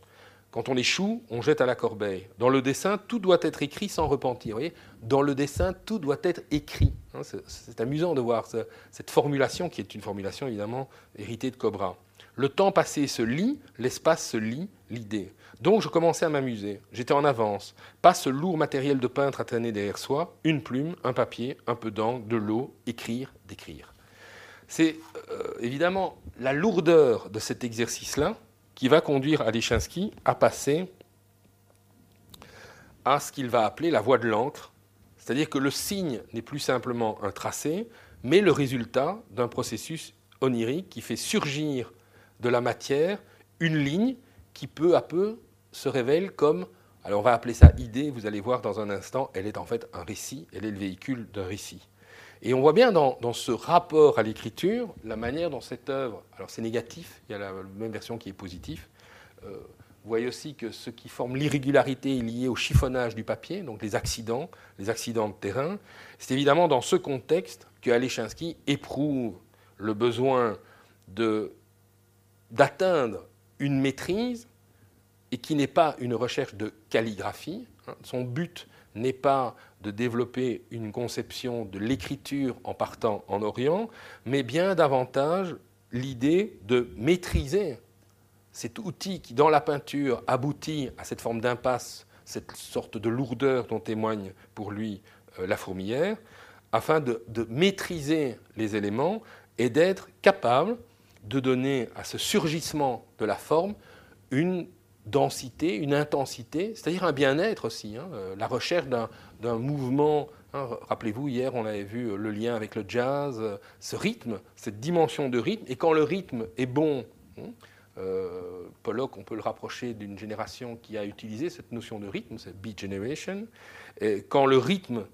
Quand on échoue, on jette à la corbeille. Dans le dessin, tout doit être écrit sans repentir. Dans le dessin, tout doit être écrit. Hein, c'est amusant de voir cette formulation, qui est une formulation évidemment héritée de Cobra. Le temps passé se lit, l'espace se lit, l'idée. Donc je commençais à m'amuser. J'étais en avance. Pas ce lourd matériel de peintre à traîner derrière soi, une plume, un papier, un peu d'encre, de l'eau, écrire, d'écrire. C'est euh, évidemment la lourdeur de cet exercice-là qui va conduire Alechinsky à passer à ce qu'il va appeler la voie de l'encre, c'est-à-dire que le signe n'est plus simplement un tracé, mais le résultat d'un processus onirique qui fait surgir de la matière une ligne qui peu à peu se révèle comme, alors on va appeler ça idée, vous allez voir dans un instant, elle est en fait un récit, elle est le véhicule d'un récit. Et on voit bien dans, ce rapport à l'écriture la manière dont cette œuvre, alors c'est négatif, il y a la même version qui est positive, euh, vous voyez aussi que ce qui forme l'irrégularité est lié au chiffonnage du papier, donc les accidents, les accidents de terrain. C'est évidemment dans ce contexte que Alechinsky éprouve le besoin d'atteindre une maîtrise et qui n'est pas une recherche de calligraphie. Hein. Son but n'est pas de développer une conception de l'écriture en partant en Orient, mais bien davantage l'idée de maîtriser cet outil qui, dans la peinture, aboutit à cette forme d'impasse, cette sorte de lourdeur dont témoigne pour lui euh, la fourmilière, afin de, maîtriser les éléments et d'être capable de donner à ce surgissement de la forme une densité, une intensité, c'est-à-dire un bien-être aussi, hein, euh, la recherche d'un mouvement. Hein, rappelez-vous, hier, on avait vu euh, le lien avec le jazz, euh, ce rythme, cette dimension de rythme. Et quand le rythme est bon, hein, Pollock, on peut le rapprocher d'une génération qui a utilisé cette notion de rythme, c'est Beat Generation. Et quand le rythme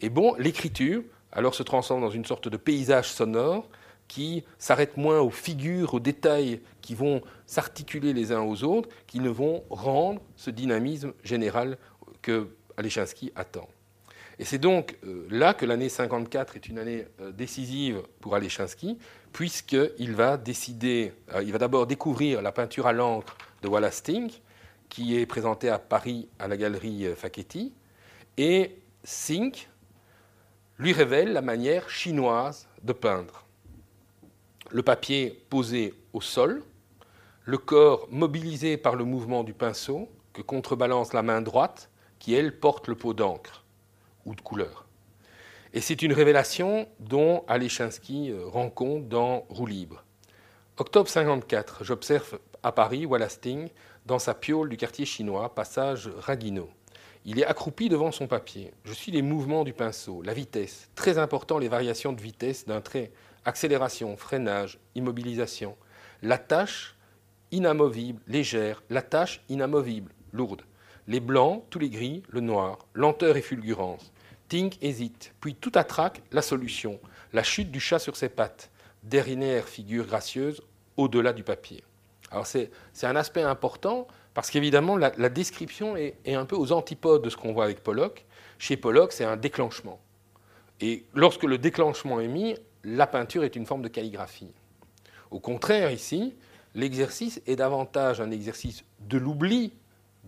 est bon, l'écriture alors se transforme dans une sorte de paysage sonore qui s'arrêtent moins aux figures, aux détails qui vont s'articuler les uns aux autres, qui ne vont rendre ce dynamisme général que Alechinsky attend. Et c'est donc euh, là que l'année 54 est une année euh, décisive pour Alechinsky, puisqu'il va décider, euh, il va d'abord découvrir la peinture à l'encre de Wallace Sting, qui est présentée à Paris à la galerie Facchetti, et Sink lui révèle la manière chinoise de peindre le papier posé au sol, le corps mobilisé par le mouvement du pinceau que contrebalance la main droite qui, elle, porte le pot d'encre ou de couleur. Et c'est une révélation dont Alechinsky euh, rend compte dans Roue libre. Octobre 54, j'observe à Paris Wallasting dans sa piole du quartier chinois, passage Raguino. Il est accroupi devant son papier. Je suis les mouvements du pinceau, la vitesse, très important les variations de vitesse d'un trait accélération, freinage, immobilisation. La tâche inamovible, légère, la tâche inamovible, lourde. Les blancs, tous les gris, le noir, lenteur et fulgurance. Tink hésite, puis tout attraque la solution, la chute du chat sur ses pattes, dernière figure gracieuse au-delà du papier. Alors c'est un aspect important parce qu'évidemment la, description est, est, un peu aux antipodes de ce qu'on voit avec Pollock. Chez Pollock, c'est un déclenchement. Et lorsque le déclenchement est mis, la peinture est une forme de calligraphie. Au contraire, ici, l'exercice est davantage un exercice de l'oubli,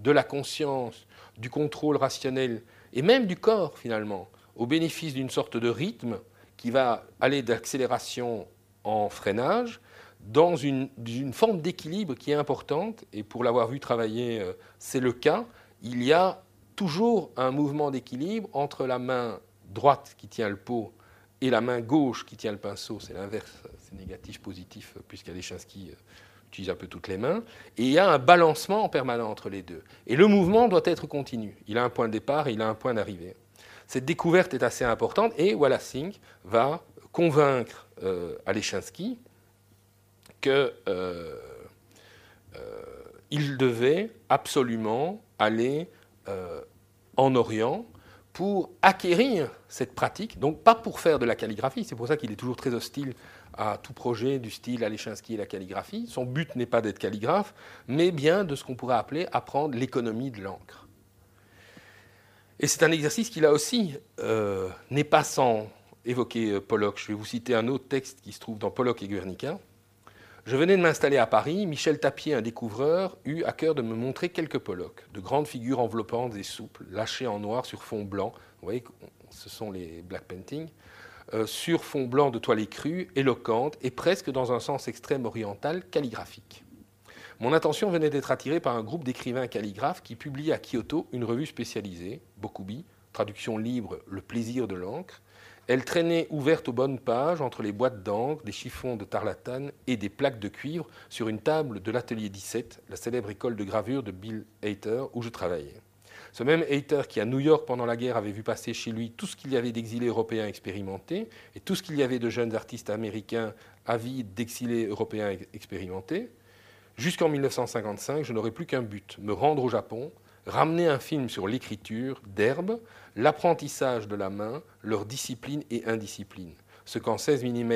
de la conscience, du contrôle rationnel et même du corps finalement, au bénéfice d'une sorte de rythme qui va aller d'accélération en freinage dans une, forme d'équilibre qui est importante, et pour l'avoir vu travailler, euh, c'est le cas, il y a toujours un mouvement d'équilibre entre la main droite qui tient le pot et la main gauche qui tient le pinceau, c'est l'inverse, c'est négatif, positif, puisqu'Alechinsky euh, utilise un peu toutes les mains, et il y a un balancement en permanent entre les deux. Et le mouvement doit être continu. Il a un point de départ il a un point d'arrivée. Cette découverte est assez importante et Wallace Singh va convaincre euh, Alechinsky qu'il euh, euh, devait absolument aller en Orient pour acquérir cette pratique, donc pas pour faire de la calligraphie, c'est pour ça qu'il est toujours très hostile à tout projet du style Alechinsky et la calligraphie. Son but n'est pas d'être calligraphe, mais bien de ce qu'on pourrait appeler apprendre l'économie de l'encre. Et c'est un exercice qui, là aussi, euh, n'est pas sans évoquer euh, Pollock. Je vais vous citer un autre texte qui se trouve dans Pollock et Guernica. Je venais de m'installer à Paris. Michel Tapier, un découvreur, eut à cœur de me montrer quelques Pollock, de grandes figures enveloppantes et souples, lâchées en noir sur fond blanc. Vous voyez, ce sont les black paintings. Euh, sur fond blanc de toile écrue, éloquente et presque dans un sens extrême oriental, calligraphique. Mon attention venait d'être attirée par un groupe d'écrivains calligraphes qui publiait à Kyoto une revue spécialisée, Bokubi, traduction libre Le plaisir de l'encre. Elle traînait ouverte aux bonnes pages entre les boîtes d'encre, des chiffons de tarlatane et des plaques de cuivre sur une table de l'atelier 17, la célèbre école de gravure de Bill Hater où je travaillais. Ce même Hater qui, à New York pendant la guerre, avait vu passer chez lui tout ce qu'il y avait d'exilés européens expérimentés et tout ce qu'il y avait de jeunes artistes américains avides d'exilés européens expérimentés, Jusqu'en 1955, je n'aurais plus qu'un but, me rendre au Japon, ramener un film sur l'écriture d'herbe, l'apprentissage de la main, leur discipline et indiscipline. Ce qu'en 16 mm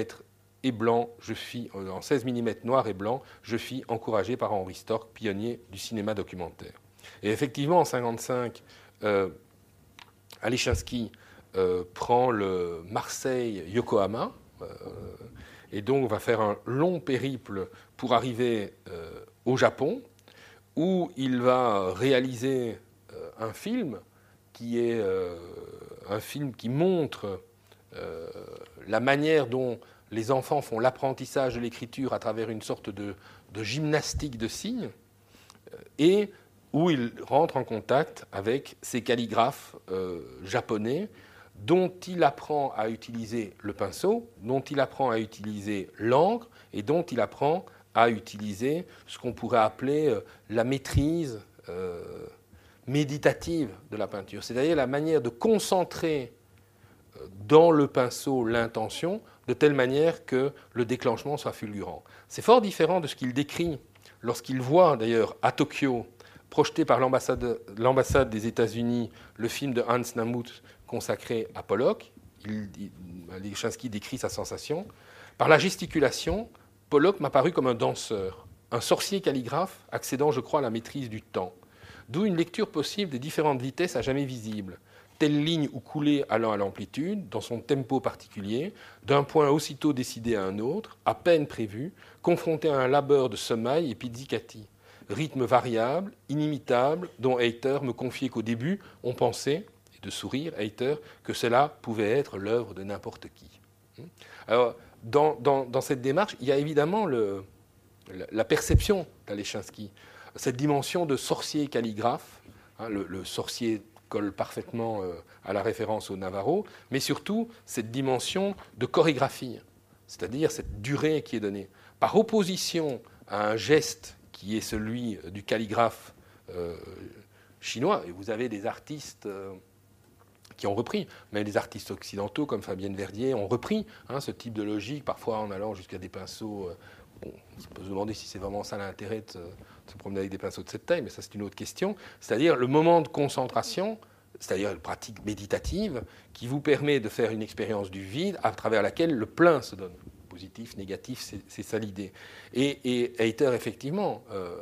et blanc, je fis, euh, en 16 mm noir et blanc, je fis encouragé par Henri Stork, pionnier du cinéma documentaire. Et effectivement, en 1955, euh, euh, prend le Marseille-Yokohama, euh, et donc va faire un long périple pour arriver euh, au Japon, où il va réaliser un film qui est un film qui montre la manière dont les enfants font l'apprentissage de l'écriture à travers une sorte de, de, gymnastique de signes, et où il rentre en contact avec ces calligraphes japonais dont il apprend à utiliser le pinceau, dont il apprend à utiliser l'encre et dont il apprend à utiliser ce qu'on pourrait appeler euh, la maîtrise euh, méditative de la peinture, c'est-à-dire la manière de concentrer euh, dans le pinceau l'intention de telle manière que le déclenchement soit fulgurant. C'est fort différent de ce qu'il décrit lorsqu'il voit d'ailleurs à Tokyo, projeté par l'ambassade des États-Unis, le film de Hans Namuth consacré à Pollock. Il, décrit sa sensation. Par la gesticulation, Pollock m'a paru comme un danseur, un sorcier calligraphe accédant, je crois, à la maîtrise du temps. D'où une lecture possible des différentes vitesses à jamais visibles, telle ligne ou coulée allant à l'amplitude, dans son tempo particulier, d'un point aussitôt décidé à un autre, à peine prévu, confronté à un labeur de semaille et pizzicati. Rythme variable, inimitable, dont Hayter me confiait qu'au début, on pensait, de sourire, Hayter, que cela pouvait être l'œuvre de n'importe qui. Alors, dans, dans, cette démarche, il y a évidemment le, la perception d'Alechinsky, cette dimension de sorcier calligraphe. Hein, le, sorcier colle parfaitement euh, à la référence au Navarro, mais surtout cette dimension de chorégraphie, c'est-à-dire cette durée qui est donnée. Par opposition à un geste qui est celui du calligraphe euh, chinois, et vous avez des artistes. Euh, qui ont repris. Mais les artistes occidentaux comme Fabienne Verdier ont repris hein, ce type de logique, parfois en allant jusqu'à des pinceaux. Euh, on peut se demander si c'est vraiment ça l'intérêt de, se promener avec des pinceaux de cette taille, mais ça c'est une autre question. C'est-à-dire le moment de concentration, c'est-à-dire une pratique méditative qui vous permet de faire une expérience du vide à travers laquelle le plein se donne. Positif, négatif, c'est ça l'idée. Et, et effectivement, euh,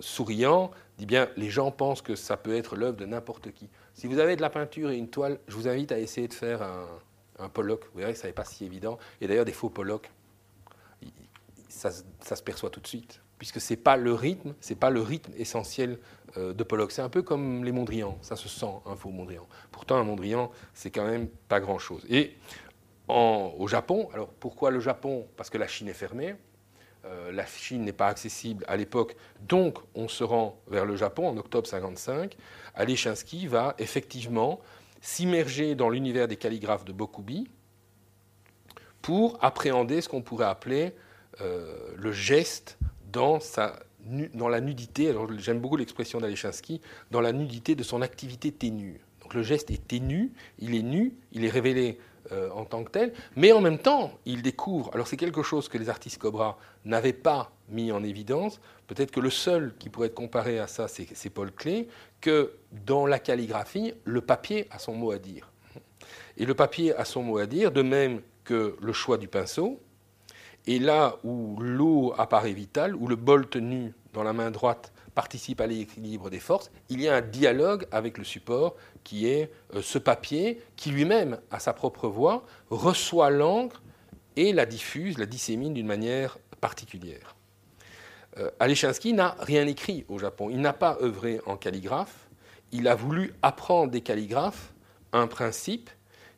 souriant, dit bien les gens pensent que ça peut être l'œuvre de n'importe qui. Si vous avez de la peinture et une toile, je vous invite à essayer de faire Un Pollock, vous verrez, ça n'est pas si évident. Et d'ailleurs, des faux Pollock, ça, se perçoit tout de suite, puisque ce n'est pas le rythme, c'est pas le rythme essentiel euh, de Pollock. C'est un peu comme les Mondrian, ça se sent un faux Mondrian. Pourtant, un Mondrian, c'est quand même pas grand-chose. Et au Japon, alors pourquoi le Japon? Parce que la Chine est fermée. Euh, la Chine n'est pas accessible à l'époque, donc on se rend vers le Japon en octobre 55. Alechinsky va effectivement s'immerger dans l'univers des calligraphes de Bokubi pour appréhender ce qu'on pourrait appeler euh, le geste dans, sa, dans la nudité. J'aime beaucoup l'expression d'Alechinsky, dans la nudité de son activité ténue. Donc le geste est ténu, il est nu, il est révélé euh, en tant que tel, mais en même temps, il découvre, alors c'est quelque chose que les artistes Cobra n'avaient pas mis en évidence, peut-être que le seul qui pourrait être comparé à ça, c'est Paul Klee, que dans la calligraphie, le papier a son mot à dire. Et le papier a son mot à dire, de même que le choix du pinceau, et là où l'eau apparaît vitale, où le bol tenu dans la main droite participe à l'équilibre des forces, il y a un dialogue avec le support qui est euh, ce papier qui lui-même, à sa propre voix, reçoit l'encre et la diffuse, la dissémine d'une manière particulière. Euh, n'a rien écrit au Japon, il n'a pas œuvré en calligraphe, il a voulu apprendre des calligraphes un principe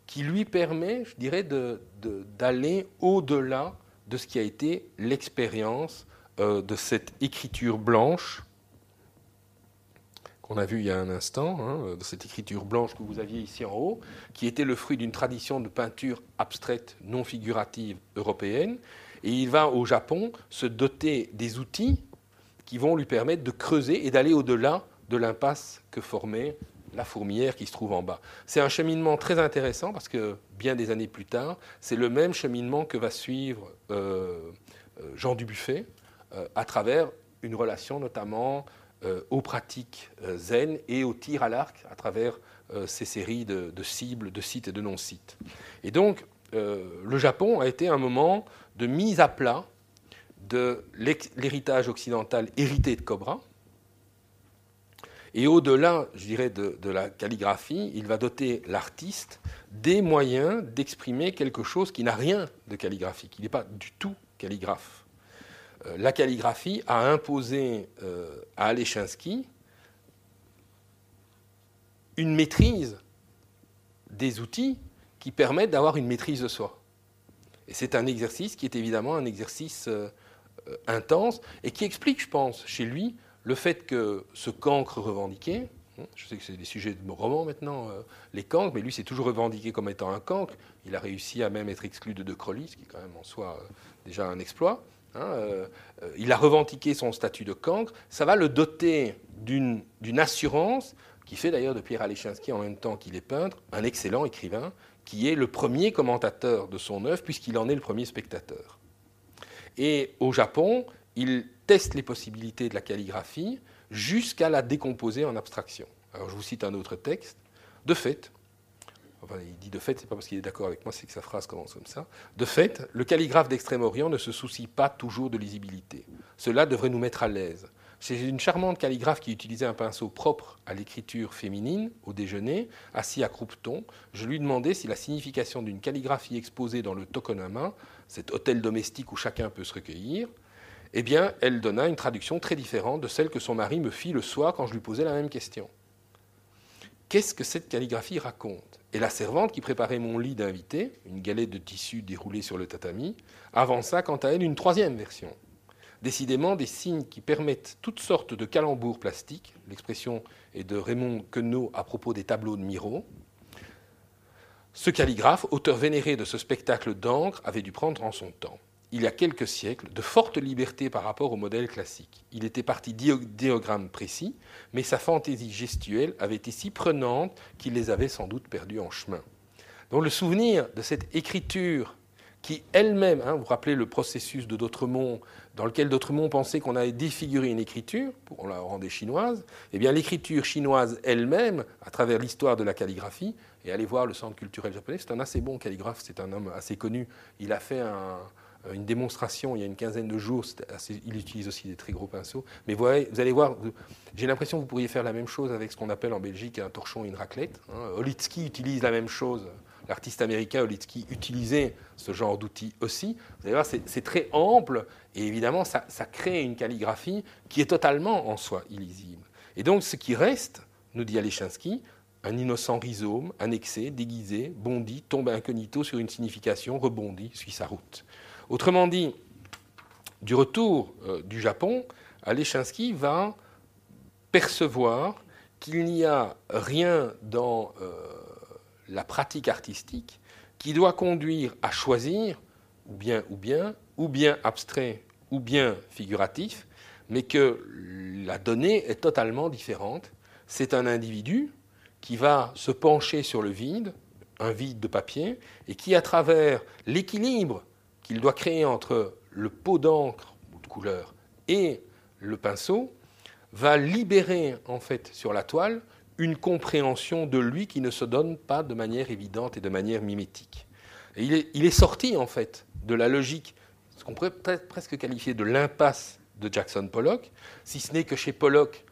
qui lui permet, je dirais, d'aller au-delà de ce qui a été l'expérience euh, de cette écriture blanche qu'on a vu il y a un instant, hein, de cette écriture blanche que vous aviez ici en haut, qui était le fruit d'une tradition de peinture abstraite, non figurative européenne. Et il va au Japon se doter des outils qui vont lui permettre de creuser et d'aller au-delà de l'impasse que formait la fourmilière qui se trouve en bas. C'est un cheminement très intéressant parce que bien des années plus tard, c'est le même cheminement que va suivre euh, euh, Jean Dubuffet euh, à travers une relation notamment euh, aux pratiques euh, zen et au tir à l'arc à travers euh, ces séries de, cibles, de sites et de non-sites. Et donc, le Japon a été un moment de mise à plat de l'héritage occidental hérité de Cobra. Et au-delà, je dirais, de, de, la calligraphie, il va doter l'artiste des moyens d'exprimer quelque chose qui n'a rien de calligraphique. Il n'est pas du tout calligraphe. Euh, la calligraphie a imposé euh, à Alechinsky une maîtrise des outils qui permettent d'avoir une maîtrise de soi. Et c'est un exercice qui est évidemment un exercice euh, intense et qui explique, je pense, chez lui, le fait que ce cancre revendiqué, hein, je sais que c'est des sujets de romans maintenant, les cancres, mais lui c'est toujours revendiqué comme étant un cancre. Il a réussi à même être exclu de De Croly, ce qui est quand même en soi déjà un exploit. Hein, euh, euh, il a revendiqué son statut de cancre. Ça va le doter d'une assurance qui fait d'ailleurs de Pierre Alechinsky, en même temps qu'il est peintre, un excellent écrivain, qui est le premier commentateur de son œuvre, puisqu'il en est le premier spectateur. Et au Japon, il teste les possibilités de la calligraphie jusqu'à la décomposer en abstraction. Alors je vous cite un autre texte. De fait, il dit de fait, c'est pas parce qu'il est d'accord avec moi, c'est que sa phrase commence comme ça. De fait, le calligraphe d'Extrême-Orient ne se soucie pas toujours de lisibilité. Cela devrait nous mettre à l'aise. C'est une charmante calligraphe qui utilisait un pinceau propre à l'écriture féminine au déjeuner, assis à croupeton. Je lui demandais si la signification d'une calligraphie exposée dans le Tokonama, cet hôtel domestique où chacun peut se recueillir, eh bien, elle donna une traduction très différente de celle que son mari me fit le soir quand je lui posais la même question. Qu'est-ce que cette calligraphie raconte? Et la servante qui préparait mon lit d'invité, une galette de tissu déroulée sur le tatami, avança quant à elle une troisième version. Décidément, des signes qui permettent toutes sortes de calembours plastiques. L'expression est de Raymond Queneau à propos des tableaux de Miro. Ce calligraphe, auteur vénéré de ce spectacle d'encre, avait dû prendre en son temps il y a quelques siècles, de fortes libertés par rapport au modèle classique. Il était parti d'idéogrammes précis, mais sa fantaisie gestuelle avait été si prenante qu'il les avait sans doute perdus en chemin. Donc le souvenir de cette écriture qui elle-même, hein, vous rappelez le processus de Dautremont, dans lequel Dautremont pensait qu'on allait défigurer une écriture, pour la rendre chinoise, eh bien l'écriture chinoise elle-même, à travers l'histoire de la calligraphie, et allez voir le centre culturel japonais, c'est un assez bon calligraphe, c'est un homme assez connu, il a fait un, une démonstration il y a une quinzaine de jours. il utilise aussi des très gros pinceaux. Mais vous, allez voir, j'ai l'impression que vous pourriez faire la même chose avec ce qu'on appelle en Belgique un torchon et une raclette. Hein. Olitsky utilise la même chose l'artiste américain Olitsky utilisait ce genre d'outil aussi. Vous allez voir, c'est très ample et évidemment, ça, crée une calligraphie qui est totalement en soi illisible. Et donc, ce qui reste, nous dit Alechinsky, un innocent rhizome, annexé, déguisé, bondi, tombe incognito sur une signification, rebondit, suit sa route. Autrement dit, du retour euh, du Japon, Alechinsky va percevoir qu'il n'y a rien dans euh, la pratique artistique qui doit conduire à choisir, ou bien, ou bien, ou bien abstrait, ou bien figuratif, mais que la donnée est totalement différente. C'est un individu qui va se pencher sur le vide, un vide de papier, et qui, à travers l'équilibre qu'il doit créer entre le pot d'encre ou de couleur et le pinceau, va libérer en fait sur la toile une compréhension de lui qui ne se donne pas de manière évidente et de manière mimétique. il, est, sorti en fait de la logique, ce qu'on pourrait presque qualifier de l'impasse de Jackson Pollock, si ce n'est que chez Pollock,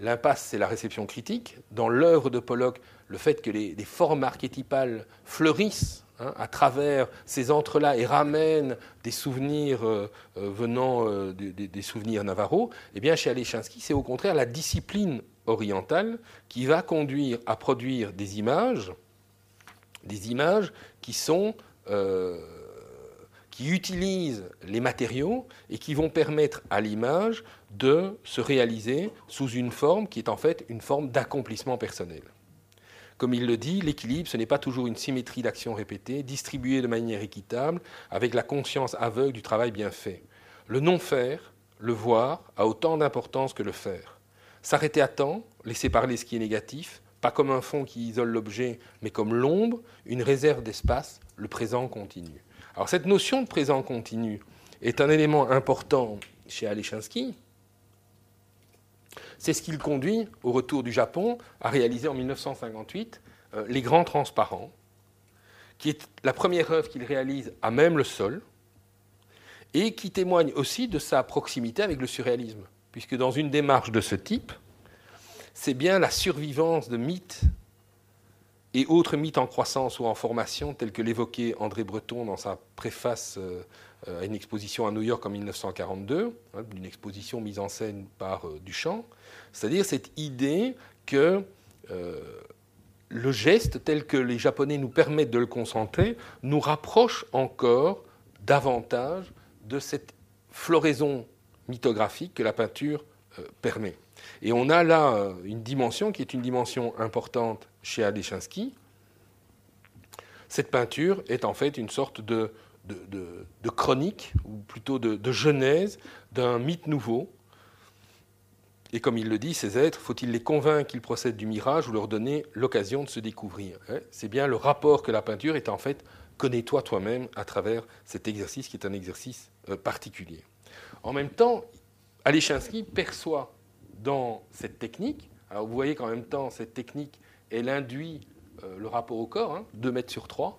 l'impasse c'est la réception critique. Dans l'œuvre de Pollock, le fait que les formes archétypales fleurissent Hein, à travers ces entrelacs et ramène des souvenirs euh, euh, venant euh, des, souvenirs navarros, eh bien chez Alechinsky, c'est au contraire la discipline orientale qui va conduire à produire des images, des images qui sont qui utilisent les matériaux et qui vont permettre à l'image de se réaliser sous une forme qui est en fait une forme d'accomplissement personnel. Comme il le dit, l'équilibre, ce n'est pas toujours une symétrie d'action répétée, distribuée de manière équitable, avec la conscience aveugle du travail bien fait. Le non-faire, le voir, a autant d'importance que le faire. S'arrêter à temps, laisser parler ce qui est négatif, pas comme un fond qui isole l'objet, mais comme l'ombre, une réserve d'espace, le présent continu. Alors cette notion de présent continu est un élément important chez Alechinsky, c'est ce qui le conduit, au retour du Japon, à réaliser en 1958 euh, Les Grands Transparents, qui est la première œuvre qu'il réalise à même le sol, et qui témoigne aussi de sa proximité avec le surréalisme, puisque dans une démarche de ce type, c'est bien la survivance de mythes et autres mythes en croissance ou en formation, tels que l'évoquait André Breton dans sa préface euh, à une exposition à New York en 1942, hein, une exposition mise en scène par euh, Duchamp, c'est-à-dire cette idée que euh, le geste tel que les Japonais nous permettent de le concentrer nous rapproche encore davantage de cette floraison mythographique que la peinture euh, permet. Et on a là une dimension qui est une dimension importante chez Adeshinsky. Cette peinture est en fait une sorte de, chronique, ou plutôt de, genèse d'un mythe nouveau. Et comme il le dit, ces êtres, faut-il les convaincre qu'ils procèdent du mirage ou leur donner l'occasion de se découvrir hein? C'est bien le rapport que la peinture est en fait connais-toi toi-même à travers cet exercice qui est un exercice euh, particulier. En même temps, Alechinsky perçoit dans cette technique, alors vous voyez qu'en même temps, cette technique, elle induit euh, le rapport au corps, 2 hein, mètres sur 3,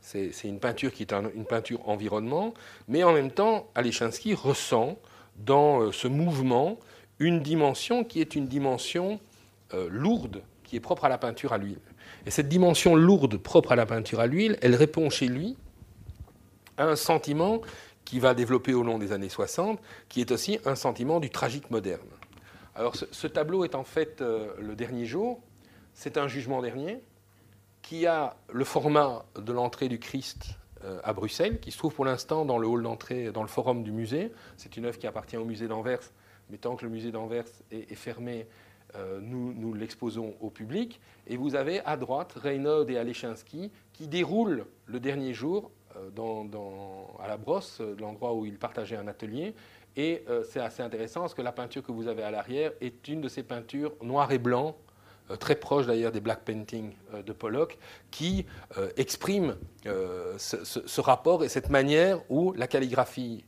c'est une peinture qui est une peinture environnement, mais en même temps, Alechinsky ressent dans euh, ce mouvement une dimension qui est une dimension euh, lourde, qui est propre à la peinture à l'huile. Et cette dimension lourde, propre à la peinture à l'huile, elle répond chez lui à un sentiment qui va développer au long des années 60, qui est aussi un sentiment du tragique moderne. Alors ce, tableau est en fait euh, le dernier jour, c'est un jugement dernier, qui a le format de l'entrée du Christ euh, à Bruxelles, qui se trouve pour l'instant dans le hall d'entrée, dans le forum du musée. C'est une œuvre qui appartient au musée d'Anvers, mais tant que le musée d'Anvers est, fermé, euh, nous, l'exposons au public. Et vous avez à droite Reynaud et Alechinsky qui déroulent le dernier jour euh, à la brosse, l'endroit où ils partageaient un atelier. Et c'est assez intéressant parce que la peinture que vous avez à l'arrière est une de ces peintures noir et blanc euh, très proche d'ailleurs des black paintings euh, de Pollock, qui euh, exprime ce, rapport et cette manière où la calligraphie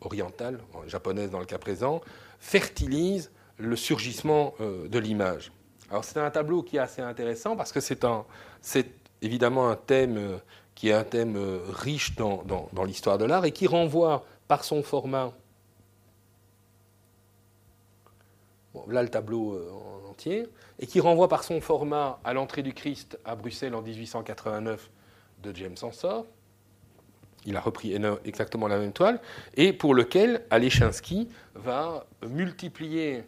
orientale, japonaise dans le cas présent, fertilise le surgissement de l'image. Alors c'est un tableau qui est assez intéressant parce que c'est, évidemment un thème qui est un thème riche dans, dans l'histoire de l'art et qui renvoie par son format là le tableau euh, en entier, et qui renvoie par son format à l'entrée du Christ à Bruxelles en 1889 de James Ensor. Il a repris exactement la même toile, et pour lequel Alechinsky va multiplier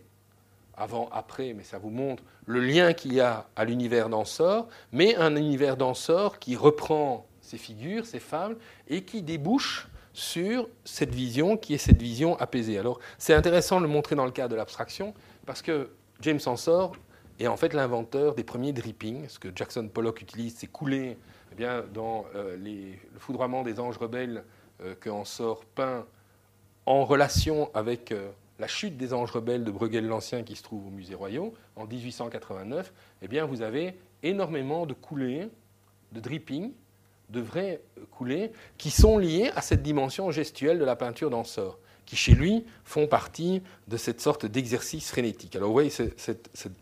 avant, après, mais ça vous montre le lien qu'il y a à l'univers d'Ensor, mais un univers d'Ensor qui reprend ces figures, ces fables, et qui débouche sur cette vision qui est cette vision apaisée. Alors c'est intéressant de le montrer dans le cas de l'abstraction, parce que James Ensor est en fait l'inventeur des premiers drippings. Ce que Jackson Pollock utilise, c'est couler dans euh, le foudroiement des anges rebelles euh, que Ensor peint en relation avec euh, la chute des anges rebelles de Bruegel l'Ancien qui se trouve au Musée Royal en 1889. Eh bien, vous avez énormément de coulées, de drippings, de vrais coulées, qui sont liés à cette dimension gestuelle de la peinture d'Ensor qui chez lui font partie de cette sorte d'exercice frénétique. Alors vous voyez, cette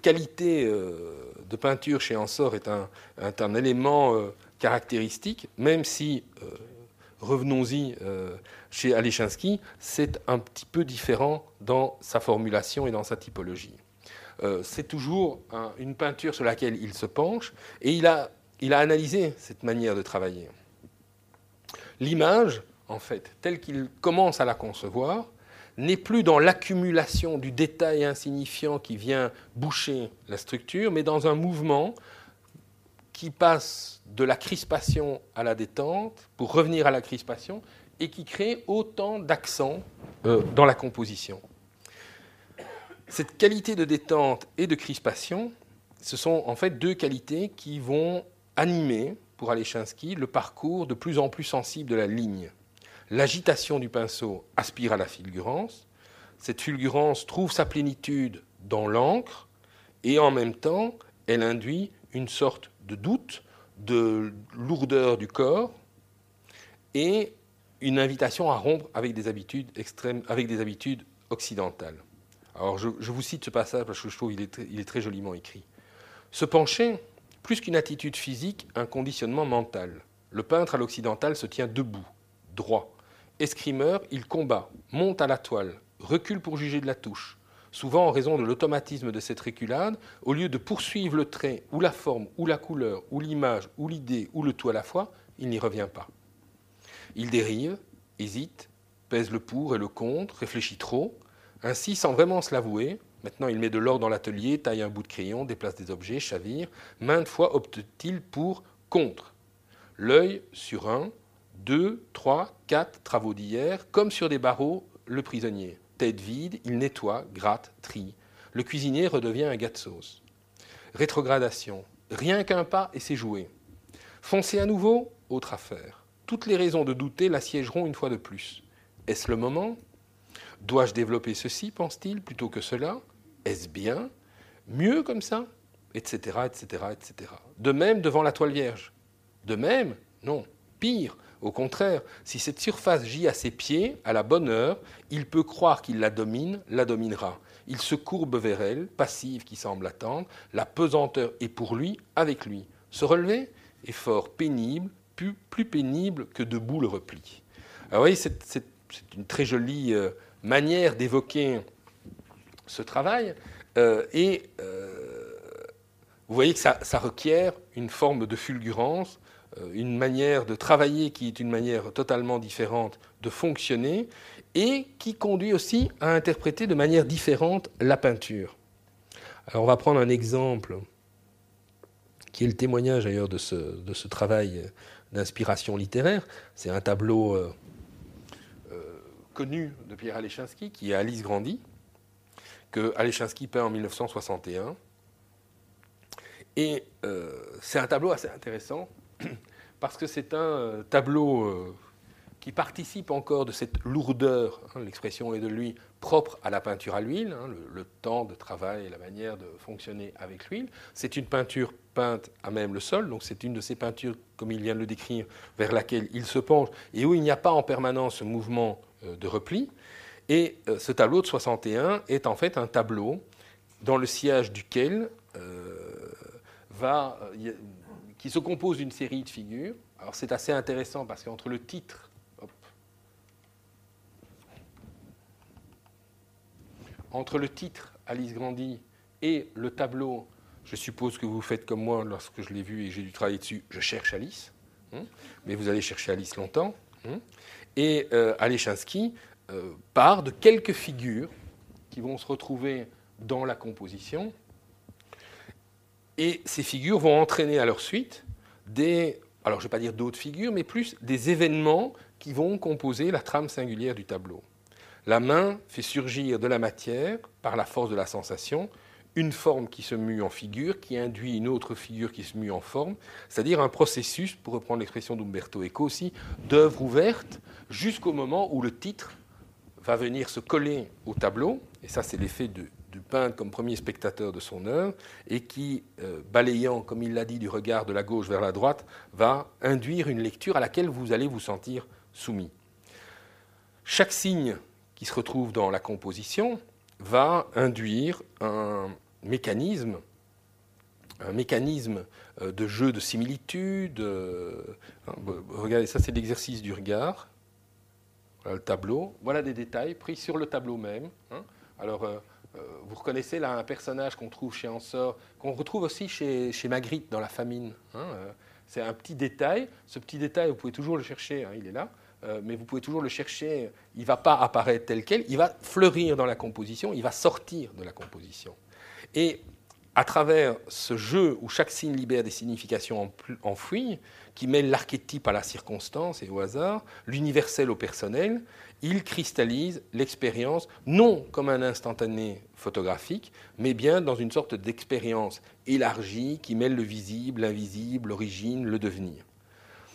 qualité euh, de peinture chez Ansor est un, un élément euh, caractéristique, même si, euh, revenons-y, chez Alechinsky, c'est un petit peu différent dans sa formulation et dans sa typologie. c'est toujours une peinture sur laquelle il se penche et il a, il a analysé cette manière de travailler. L'image, en fait, telle qu'il commence à la concevoir, n'est plus dans l'accumulation du détail insignifiant qui vient boucher la structure, mais dans un mouvement qui passe de la crispation à la détente pour revenir à la crispation et qui crée autant d'accents euh, dans la composition. Cette qualité de détente et de crispation, ce sont en fait deux qualités qui vont animer, pour Alechinsky, le parcours de plus en plus sensible de la ligne. L'agitation du pinceau aspire à la fulgurance. Cette fulgurance trouve sa plénitude dans l'encre et en même temps, elle induit une sorte de doute, de lourdeur du corps et une invitation à rompre avec des habitudes extrêmes, avec des habitudes occidentales. Alors je, vous cite ce passage parce que je trouve qu'il est, très joliment écrit. Se pencher, plus qu'une attitude physique, un conditionnement mental. Le peintre à l'occidental se tient debout, droit, Escrimeur, il combat, monte à la toile, recule pour juger de la touche. Souvent en raison de l'automatisme de cette reculade, au lieu de poursuivre le trait, ou la forme, ou la couleur, ou l'image, ou l'idée, ou le tout à la fois, il n'y revient pas. Il dérive, hésite, pèse le pour et le contre, réfléchit trop. Ainsi, sans vraiment se l'avouer, maintenant il met de l'or dans l'atelier, taille un bout de crayon, déplace des objets, chavire, maintes fois opte-t-il pour contre. L'œil sur un, deux, trois, quatre travaux d'hier, comme sur des barreaux, le prisonnier. Tête vide, il nettoie, gratte, trie. Le cuisinier redevient un gars de sauce. Rétrogradation. Rien qu'un pas et c'est joué. Foncer à nouveau, autre affaire. Toutes les raisons de douter l'assiégeront une fois de plus. Est-ce le moment? Dois-je développer ceci, pense-t-il, plutôt que cela? Est-ce bien? Mieux comme ça? Etc. etc. etc. De même devant la toile vierge. De même? Non. Pire, au contraire, si cette surface gît à ses pieds, à la bonne heure, il peut croire qu'il la domine, la dominera. Il se courbe vers elle, passive qui semble attendre, la pesanteur est pour lui, avec lui. Se relever est fort pénible, plus, pénible que debout le repli. Alors, vous voyez, c'est une très jolie euh, manière d'évoquer ce travail, euh, et euh, vous voyez que ça, requiert une forme de fulgurance, une manière de travailler qui est une manière totalement différente de fonctionner et qui conduit aussi à interpréter de manière différente la peinture. Alors on va prendre un exemple qui est le témoignage d'ailleurs de ce, travail d'inspiration littéraire. C'est un tableau euh, euh, connu de Pierre Alechinsky qui est Alice Grandy, que Alechinsky peint en 1961. Et c'est un tableau assez intéressant parce que c'est un euh, tableau euh, qui participe encore de cette lourdeur, hein, l'expression est de lui, propre à la peinture à l'huile, hein, le, temps de travail et la manière de fonctionner avec l'huile. C'est une peinture peinte à même le sol, donc c'est une de ces peintures, comme il vient de le décrire, vers laquelle il se penche et où il n'y a pas en permanence ce mouvement euh, de repli. Et ce tableau de 61 est en fait un tableau dans le sillage duquel va qui se compose d'une série de figures. Alors c'est assez intéressant parce qu'entre le titre, entre le titre Alice Grandy et le tableau, Je suppose que vous faites comme moi lorsque je l'ai vu et j'ai dû travailler dessus. Je cherche Alice. Hein, mais vous allez chercher Alice longtemps. Hein. et euh, Alechinsky euh, part de quelques figures qui vont se retrouver dans la composition. Et ces figures vont entraîner à leur suite des, alors je ne vais pas dire d'autres figures, mais plus des événements qui vont composer la trame singulière du tableau. La main fait surgir de la matière, par la force de la sensation, une forme qui se mue en figure, qui induit une autre figure qui se mue en forme, c'est-à-dire un processus, pour reprendre l'expression d'Umberto Eco aussi, d'œuvre ouverte jusqu'au moment où le titre va venir se coller au tableau, et ça c'est l'effet du peintre comme premier spectateur de son œuvre, et qui, euh, balayant, comme il l'a dit, du regard de la gauche vers la droite, va induire une lecture à laquelle vous allez vous sentir soumis. Chaque signe qui se retrouve dans la composition va induire un mécanisme, un mécanisme euh, de jeu de similitude. Euh, hein, regardez, ça c'est l'exercice du regard. Voilà le tableau. Voilà des détails pris sur le tableau même. Hein. Alors, vous reconnaissez là un personnage qu'on trouve chez Ansor, qu'on retrouve aussi chez, Magritte dans La Famine. Hein, c'est un petit détail. Ce petit détail, vous pouvez toujours le chercher, il est là. Euh, mais vous pouvez toujours le chercher, il ne va pas apparaître tel quel, il va fleurir dans la composition, il va sortir de la composition. Et à travers ce jeu où chaque signe libère des significations enfouies, qui mêle l'archétype à la circonstance et au hasard, l'universel au personnel, il cristallise l'expérience non comme un instantané photographique, mais bien dans une sorte d'expérience élargie qui mêle le visible, l'invisible, l'origine, le devenir.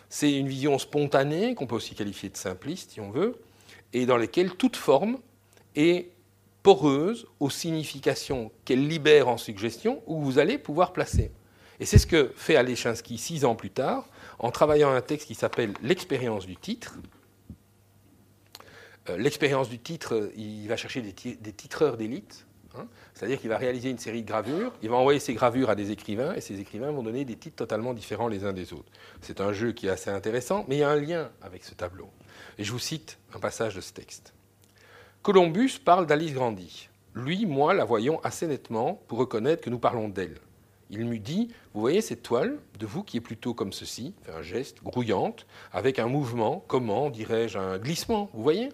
C'est une vision spontanée, qu'on peut aussi qualifier de simpliste si on veut, et dans laquelle toute forme est poreuse aux significations qu'elle libère en suggestion où vous allez pouvoir placer. Et c'est ce que fait Alechinsky six ans plus tard, en travaillant un texte qui s'appelle L'expérience du titre. Euh, l'expérience du titre, il va chercher des titreurs d'élite, Hein. C'est-à-dire qu'il va réaliser une série de gravures, il va envoyer ces gravures à des écrivains, et ces écrivains vont donner des titres totalement différents les uns des autres. C'est un jeu qui est assez intéressant, mais il y a un lien avec ce tableau. Et je vous cite un passage de ce texte. Columbus parle d'Alice Grandy. Lui, moi, la voyons assez nettement pour reconnaître que nous parlons d'elle. Il m'eût dit Vous voyez cette toile de vous qui est plutôt comme ceci, fait un geste, grouillante, avec un mouvement, comment dirais-je, un glissement, vous voyez?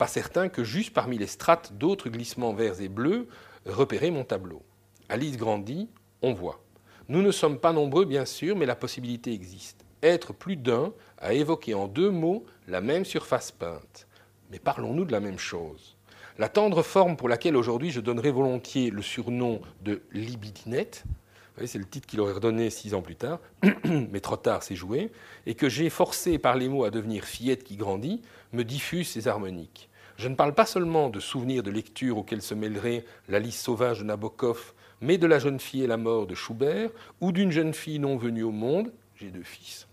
Pas certain que juste parmi les strates d'autres glissements verts et bleus, repérer mon tableau. Alice grandit, on voit. Nous ne sommes pas nombreux, bien sûr, mais la possibilité existe. Être plus d'un à évoquer en deux mots la même surface peinte. Mais parlons-nous de la même chose La tendre forme pour laquelle aujourd'hui je donnerais volontiers le surnom de libidinette, c'est le titre qu'il aurait redonné six ans plus tard, mais trop tard, c'est joué, et que j'ai forcé par les mots à devenir fillette qui grandit, me diffuse ces harmoniques. Je ne parle pas seulement de souvenirs de lecture auxquels se mêlerait la sauvage de Nabokov, mais de la jeune fille et la mort de Schubert, ou d'une jeune fille non venue au monde, j'ai deux fils,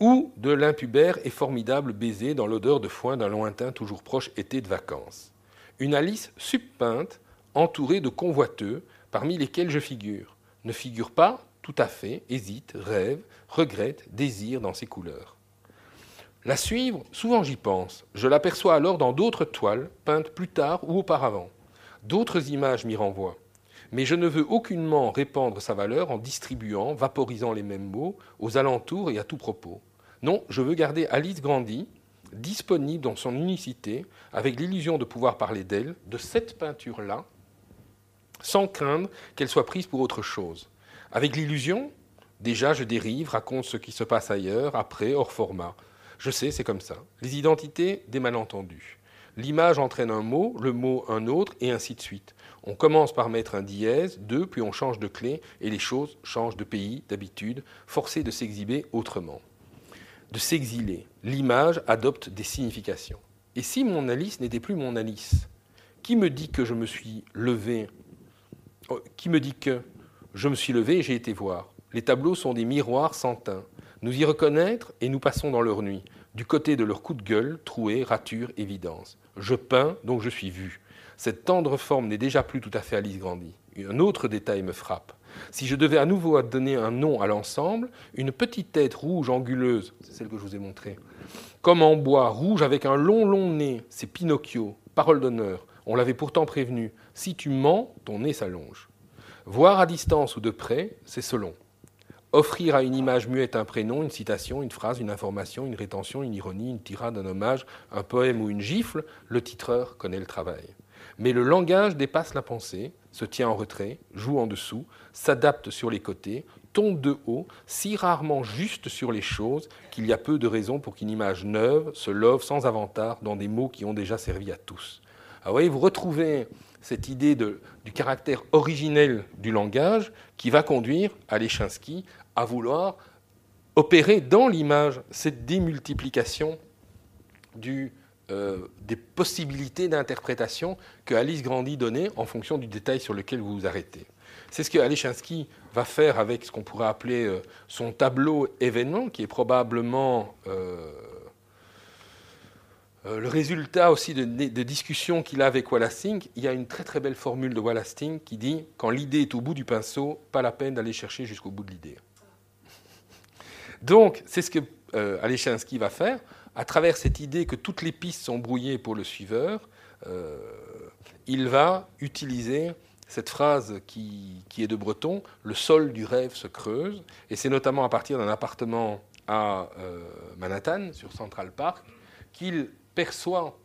ou de l'impubère et formidable baiser dans l'odeur de foin d'un lointain toujours proche été de vacances. Une Alice subpeinte, entourée de convoiteux, parmi lesquels je figure. Ne figure pas tout à fait, hésite, rêve, regrette, désire dans ses couleurs. La suivre, souvent j'y pense. Je l'aperçois alors dans d'autres toiles, peintes plus tard ou auparavant. D'autres images m'y renvoient. Mais je ne veux aucunement répandre sa valeur en distribuant, vaporisant les mêmes mots, aux alentours et à tout propos. Non, je veux garder Alice Grandy, disponible dans son unicité, avec l'illusion de pouvoir parler d'elle, de cette peinture-là, sans craindre qu'elle soit prise pour autre chose. Avec l'illusion, déjà je dérive, raconte ce qui se passe ailleurs, après, hors format. Je sais, c'est comme ça. Les identités, des malentendus. L'image entraîne un mot, le mot un autre, et ainsi de suite. On commence par mettre un dièse, deux, puis on change de clé, et les choses changent de pays, d'habitude, forcées de s'exhiber autrement. De s'exiler. L'image adopte des significations. Et si mon Alice n'était plus mon Alice Qui me dit que je me suis levé oh, Qui me dit que je me suis levé et j'ai été voir? Les tableaux sont des miroirs sans teint nous y reconnaître et nous passons dans leur nuit, du côté de leur coup de gueule, trouée, rature, évidence. Je peins, donc je suis vu. Cette tendre forme n'est déjà plus tout à fait Alice Grandy. Un autre détail me frappe. Si je devais à nouveau donner un nom à l'ensemble, une petite tête rouge anguleuse, c'est celle que je vous ai montrée, comme en bois, rouge avec un long long nez, c'est Pinocchio, parole d'honneur. On l'avait pourtant prévenu, si tu mens, ton nez s'allonge. Voir à distance ou de près, c'est selon. Offrir à une image muette un prénom, une citation, une phrase, une information, une rétention, une ironie, une tirade, un hommage, un poème ou une gifle, le titreur connaît le travail. Mais le langage dépasse la pensée, se tient en retrait, joue en dessous, s'adapte sur les côtés, tombe de haut, si rarement juste sur les choses qu'il y a peu de raisons pour qu'une image neuve se love sans avantage dans des mots qui ont déjà servi à tous. Vous voyez, vous retrouvez cette idée de, du caractère originel du langage qui va conduire à Alechinsky à vouloir opérer dans l'image cette démultiplication euh, des possibilités d'interprétation que Alice Grandy donnait en fonction du détail sur lequel vous vous arrêtez. C'est ce que Alechinsky va faire avec ce qu'on pourrait appeler euh, son tableau événement, qui est probablement euh, le résultat aussi de, de discussions qu'il a avec Wallasting. Il y a une très très belle formule de Wallasting qui dit Quand l'idée est au bout du pinceau, pas la peine d'aller chercher jusqu'au bout de l'idée. Donc, c'est ce que euh, va faire. À travers cette idée que toutes les pistes sont brouillées pour le suiveur, euh, il va utiliser cette phrase qui, qui, est de Breton, le sol du rêve se creuse, et c'est notamment à partir d'un appartement à euh, Manhattan, sur Central Park, qu'il perçoit,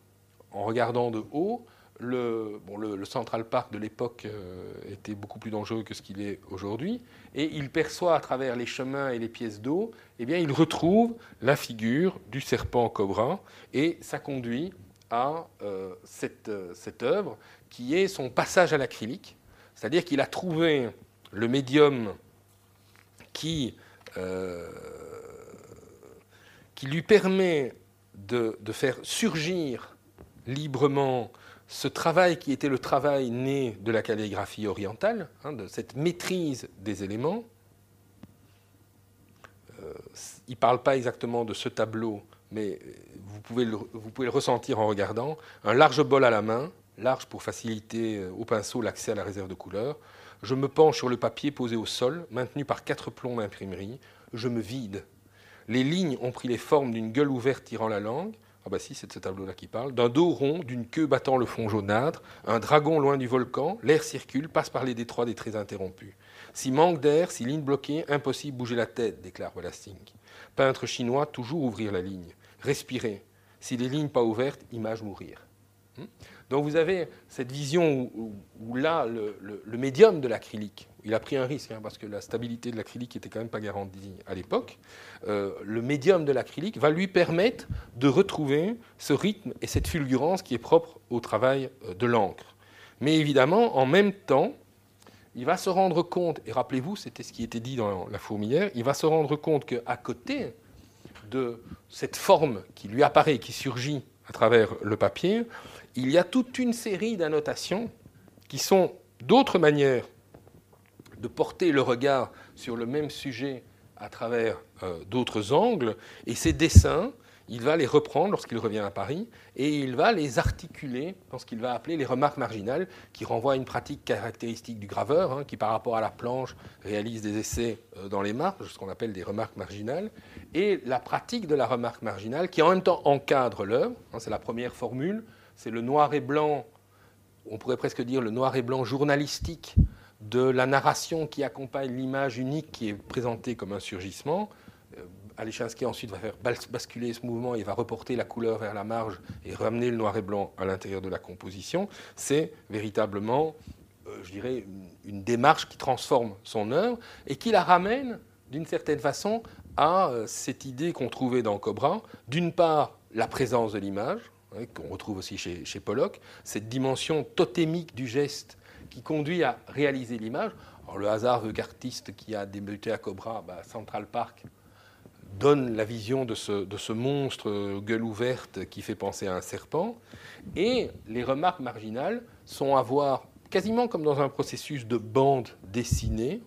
en regardant de haut, le, bon, le, Central Park de l'époque euh, était beaucoup plus dangereux que ce qu'il est aujourd'hui, et il perçoit à travers les chemins et les pièces d'eau, eh bien, il retrouve la figure du serpent cobra, et ça conduit à euh, cette, euh, cette, œuvre qui est son passage à l'acrylique, c'est-à-dire qu'il a trouvé le médium qui, qui lui permet de, de faire surgir librement ce travail qui était le travail né de la calligraphie orientale, hein, de cette maîtrise des éléments. Euh, il ne parle pas exactement de ce tableau, mais vous pouvez, le, vous pouvez, le, ressentir en regardant. Un large bol à la main, large pour faciliter euh, au pinceau l'accès à la réserve de couleurs. Je me penche sur le papier posé au sol, maintenu par quatre plombs d'imprimerie. Je me vide. Les lignes ont pris les formes d'une gueule ouverte tirant la langue. Ah bah si, c'est de ce tableau-là qui parle. D'un dos rond, d'une queue battant le fond jaunâtre, un dragon loin du volcan, l'air circule, passe par les détroits des traits interrompus. Si manque d'air, si ligne bloquée, impossible bouger la tête, déclare Wallasting. Peintre chinois, toujours ouvrir la ligne. Respirer. Si les lignes pas ouvertes, image mourir. Donc vous avez cette vision où, là, le, médium de l'acrylique, il a pris un risque, hein, parce que la stabilité de l'acrylique n'était quand même pas garantie à l'époque, euh, le médium de l'acrylique va lui permettre de retrouver ce rythme et cette fulgurance qui est propre au travail de l'encre. Mais évidemment, en même temps, il va se rendre compte, et rappelez-vous, c'était ce qui était dit dans La fourmilière, il va se rendre compte qu'à côté de cette forme qui lui apparaît, qui surgit à travers le papier, il y a toute une série d'annotations qui sont d'autres manières de porter le regard sur le même sujet à travers euh, d'autres angles, et ces dessins, il va les reprendre lorsqu'il revient à Paris, et il va les articuler dans ce qu'il va appeler les remarques marginales, qui renvoient à une pratique caractéristique du graveur, hein, qui par rapport à la planche réalise des essais euh, dans les marges, ce qu'on appelle des remarques marginales, et la pratique de la remarque marginale, qui en même temps encadre l'œuvre, hein, c'est la première formule, c'est le noir et blanc, on pourrait presque dire le noir et blanc journalistique de la narration qui accompagne l'image unique qui est présentée comme un surgissement. Alechinsky ensuite va faire basculer ce mouvement et va reporter la couleur vers la marge et ramener le noir et blanc à l'intérieur de la composition. C'est véritablement, euh, je dirais, une, une, démarche qui transforme son œuvre et qui la ramène d'une certaine façon à euh, cette idée qu'on trouvait dans Cobra. D'une part, la présence de l'image, qu'on retrouve aussi chez, Pollock, cette dimension totémique du geste qui conduit à réaliser l'image. le hasard veut qu'artiste qui a débuté à Cobra, bah, Central Park, donne la vision de ce, monstre gueule ouverte qui fait penser à un serpent. Et les remarques marginales sont à voir quasiment comme dans un processus de bande dessinée,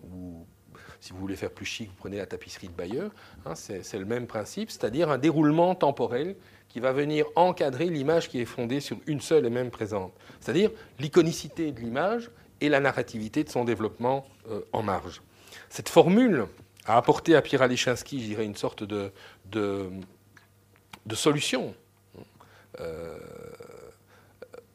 si vous voulez faire plus chic, vous prenez la tapisserie de Bayeux, hein, c'est le même principe, c'est-à-dire un déroulement temporel qui va venir encadrer l'image qui est fondée sur une seule et même présente, c'est-à-dire l'iconicité de l'image et la narrativité de son développement euh, en marge. Cette formule a apporté à Pierre je dirais, une sorte de, de, de solution euh,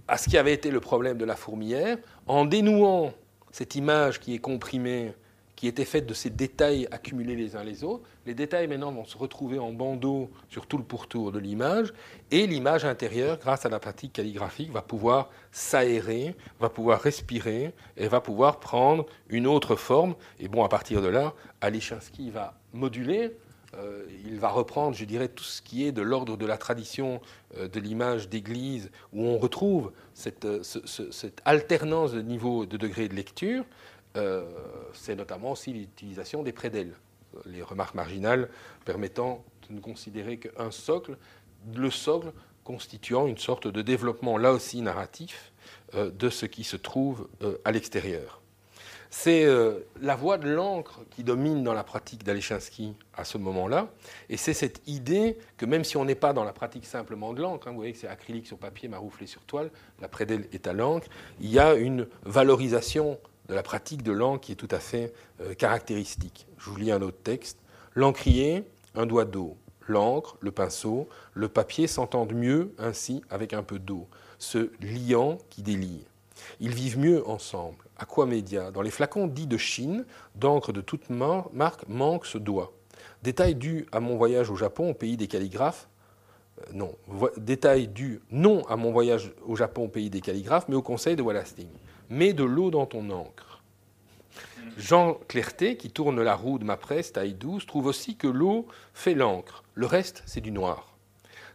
à ce qui avait été le problème de la fourmilière, en dénouant cette image qui est comprimée, qui était faite de ces détails accumulés les uns les autres. Les détails maintenant vont se retrouver en bandeau sur tout le pourtour de l'image, et l'image intérieure, grâce à la pratique calligraphique, va pouvoir s'aérer, va pouvoir respirer, et va pouvoir prendre une autre forme. Et bon, à partir de là, Alechinsky va moduler euh, il va reprendre, je dirais, tout ce qui est de l'ordre de la tradition euh, de l'image d'église, où on retrouve cette, euh, cette, alternance de niveau de degré de lecture, euh, c'est notamment aussi l'utilisation des prédelles, les remarques marginales permettant de ne considérer qu'un socle, le socle constituant une sorte de développement là aussi narratif euh, de ce qui se trouve euh, à l'extérieur. C'est la voie de l'encre qui domine dans la pratique d'Alechinsky à ce moment-là, et c'est cette idée que même si on n'est pas dans la pratique simplement de l'encre, hein, vous voyez que c'est acrylique sur papier, marouflé sur toile, la prédelle est à l'encre, il y a une valorisation de la pratique de l'encre qui est tout à fait euh, caractéristique. Je vous lis un autre texte. L'encrier, un doigt d'eau. L'encre, le pinceau, le papier s'entendent mieux ainsi avec un peu d'eau, ce liant qui délie. Ils vivent mieux ensemble. Aquamédia, dans les flacons dits de Chine, d'encre de toute marque, manque ce doigt. Détail dû à mon voyage au Japon, au pays des calligraphes. Euh, non, détail dû non à mon voyage au Japon, au pays des calligraphes, mais au conseil de Wallasting mets de l'eau dans ton encre. Jean Clerté, qui tourne la roue de ma presse, taille 12, trouve aussi que l'eau fait l'encre. Le reste, c'est du noir.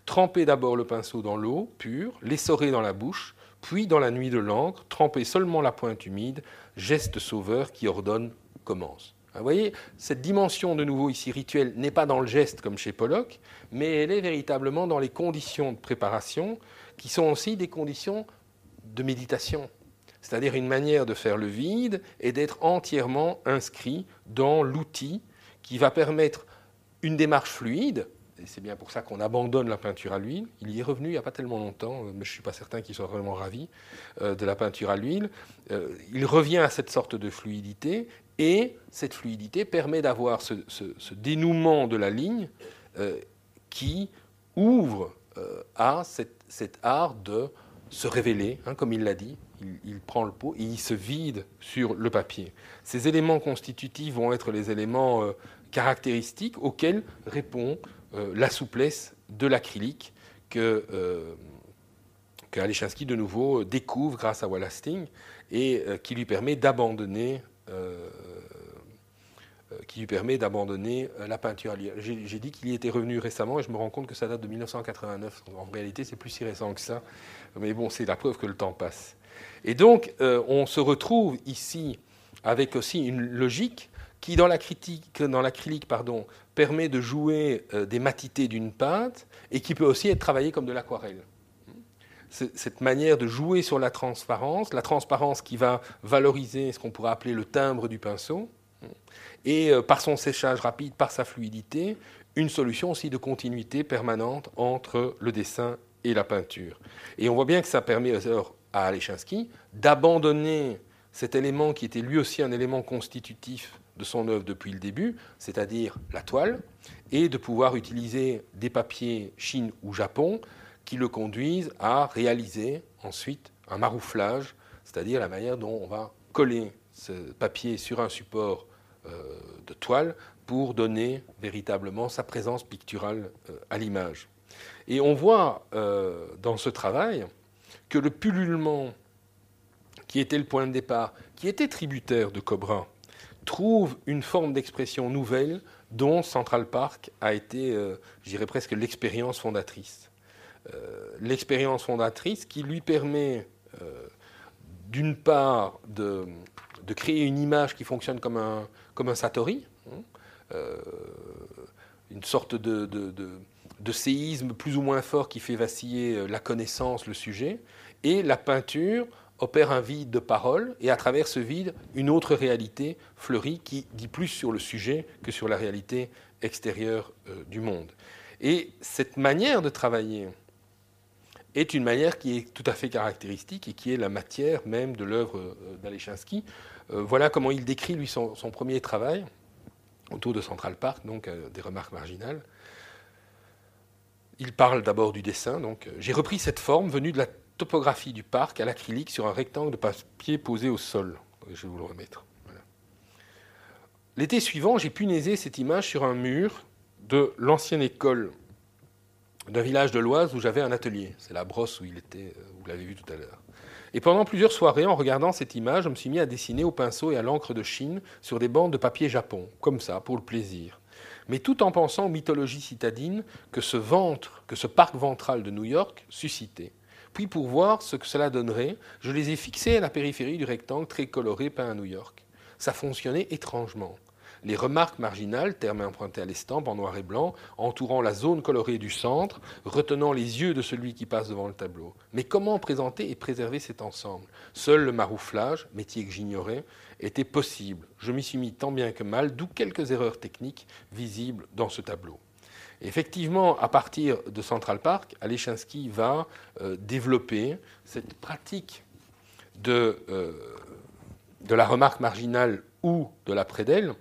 Trempez d'abord le pinceau dans l'eau pure, l'essorer dans la bouche, puis dans la nuit de l'encre, trempez seulement la pointe humide, geste sauveur qui ordonne commence. Vous voyez, cette dimension de nouveau ici rituelle n'est pas dans le geste comme chez Pollock, mais elle est véritablement dans les conditions de préparation qui sont aussi des conditions de méditation c'est-à-dire une manière de faire le vide et d'être entièrement inscrit dans l'outil qui va permettre une démarche fluide. Et c'est bien pour ça qu'on abandonne la peinture à l'huile. Il y est revenu il n'y a pas tellement longtemps, mais je ne suis pas certain qu'il soit vraiment ravi euh, de la peinture à l'huile. Euh, il revient à cette sorte de fluidité et cette fluidité permet d'avoir ce, dénouement de la ligne euh, qui ouvre à cet art de se révéler, hein, comme il l'a dit, il, prend le pot et il se vide sur le papier. Ces éléments constitutifs vont être les éléments euh, caractéristiques auxquels répond euh, la souplesse de l'acrylique que, euh, de nouveau découvre grâce à Wallasting et qui lui permet d'abandonner qui lui permet d'abandonner la peinture. J'ai dit qu'il y était revenu récemment et je me rends compte que ça date de 1989. En réalité, c'est plus si récent que ça. Mais bon, c'est la preuve que le temps passe. Et donc, euh, on se retrouve ici avec aussi une logique qui, dans l'acrylique, pardon, permet de jouer euh, des matités d'une peintre et qui peut aussi être travaillée comme de l'aquarelle. Cette manière de jouer sur la transparence, la transparence qui va valoriser ce qu'on pourrait appeler le timbre du pinceau, et euh, par son séchage rapide, par sa fluidité, une solution aussi de continuité permanente entre le dessin et la peinture. Et on voit bien que ça permet alors à Alechinsky d'abandonner cet élément qui était lui aussi un élément constitutif de son œuvre depuis le début, c'est-à-dire la toile, et de pouvoir utiliser des papiers Chine ou Japon qui le conduisent à réaliser ensuite un marouflage, c'est-à-dire la manière dont on va coller ce papier sur un support euh, de toile pour donner véritablement sa présence picturale euh, à l'image. Et on voit euh, dans ce travail que le pullulement, qui était le point de départ, qui était tributaire de Cobra, trouve une forme d'expression nouvelle dont Central Park a été, euh, je dirais presque, l'expérience fondatrice. Euh, l'expérience fondatrice qui lui permet, euh, d'une part, de, créer une image qui fonctionne comme un, comme Satori, hein, une sorte de, séisme plus ou moins fort qui fait vaciller la connaissance, le sujet, et la peinture opère un vide de parole, et à travers ce vide, une autre réalité fleurit qui dit plus sur le sujet que sur la réalité extérieure euh, du monde. Et cette manière de travailler est une manière qui est tout à fait caractéristique et qui est la matière même de l'œuvre euh, d'Alechinsky. voilà comment il décrit, lui, son, son, premier travail autour de Central Park, donc des remarques marginales. Il parle d'abord du dessin. Donc, euh, j'ai repris cette forme venue de la topographie du parc à l'acrylique sur un rectangle de papier posé au sol. Je vais vous le remettre. L'été suivant, j'ai punaisé cette image sur un mur de l'ancienne école d'un village de l'Oise où j'avais un atelier. C'est la brosse où il était, euh, vous l'avez vu tout à l'heure. Et pendant plusieurs soirées, en regardant cette image, je me suis mis à dessiner au pinceau et à l'encre de Chine sur des bandes de papier japon, comme ça, pour le plaisir. Mais tout en pensant aux mythologies citadines que ce ventre, que ce parc ventral de New York suscitait. Puis pour voir ce que cela donnerait, je les ai fixés à la périphérie du rectangle très coloré peint à New York. Ça fonctionnait étrangement les remarques marginales, terme emprunté à l'estampe en noir et blanc, entourant la zone colorée du centre, retenant les yeux de celui qui passe devant le tableau. Mais comment présenter et préserver cet ensemble? Seul le marouflage, métier que j'ignorais, était possible. Je m'y suis mis tant bien que mal, d'où quelques erreurs techniques visibles dans ce tableau. Effectivement, à partir de Central Park, Alechinsky va euh, développer cette pratique de, euh, de la remarque marginale ou de la prédelle,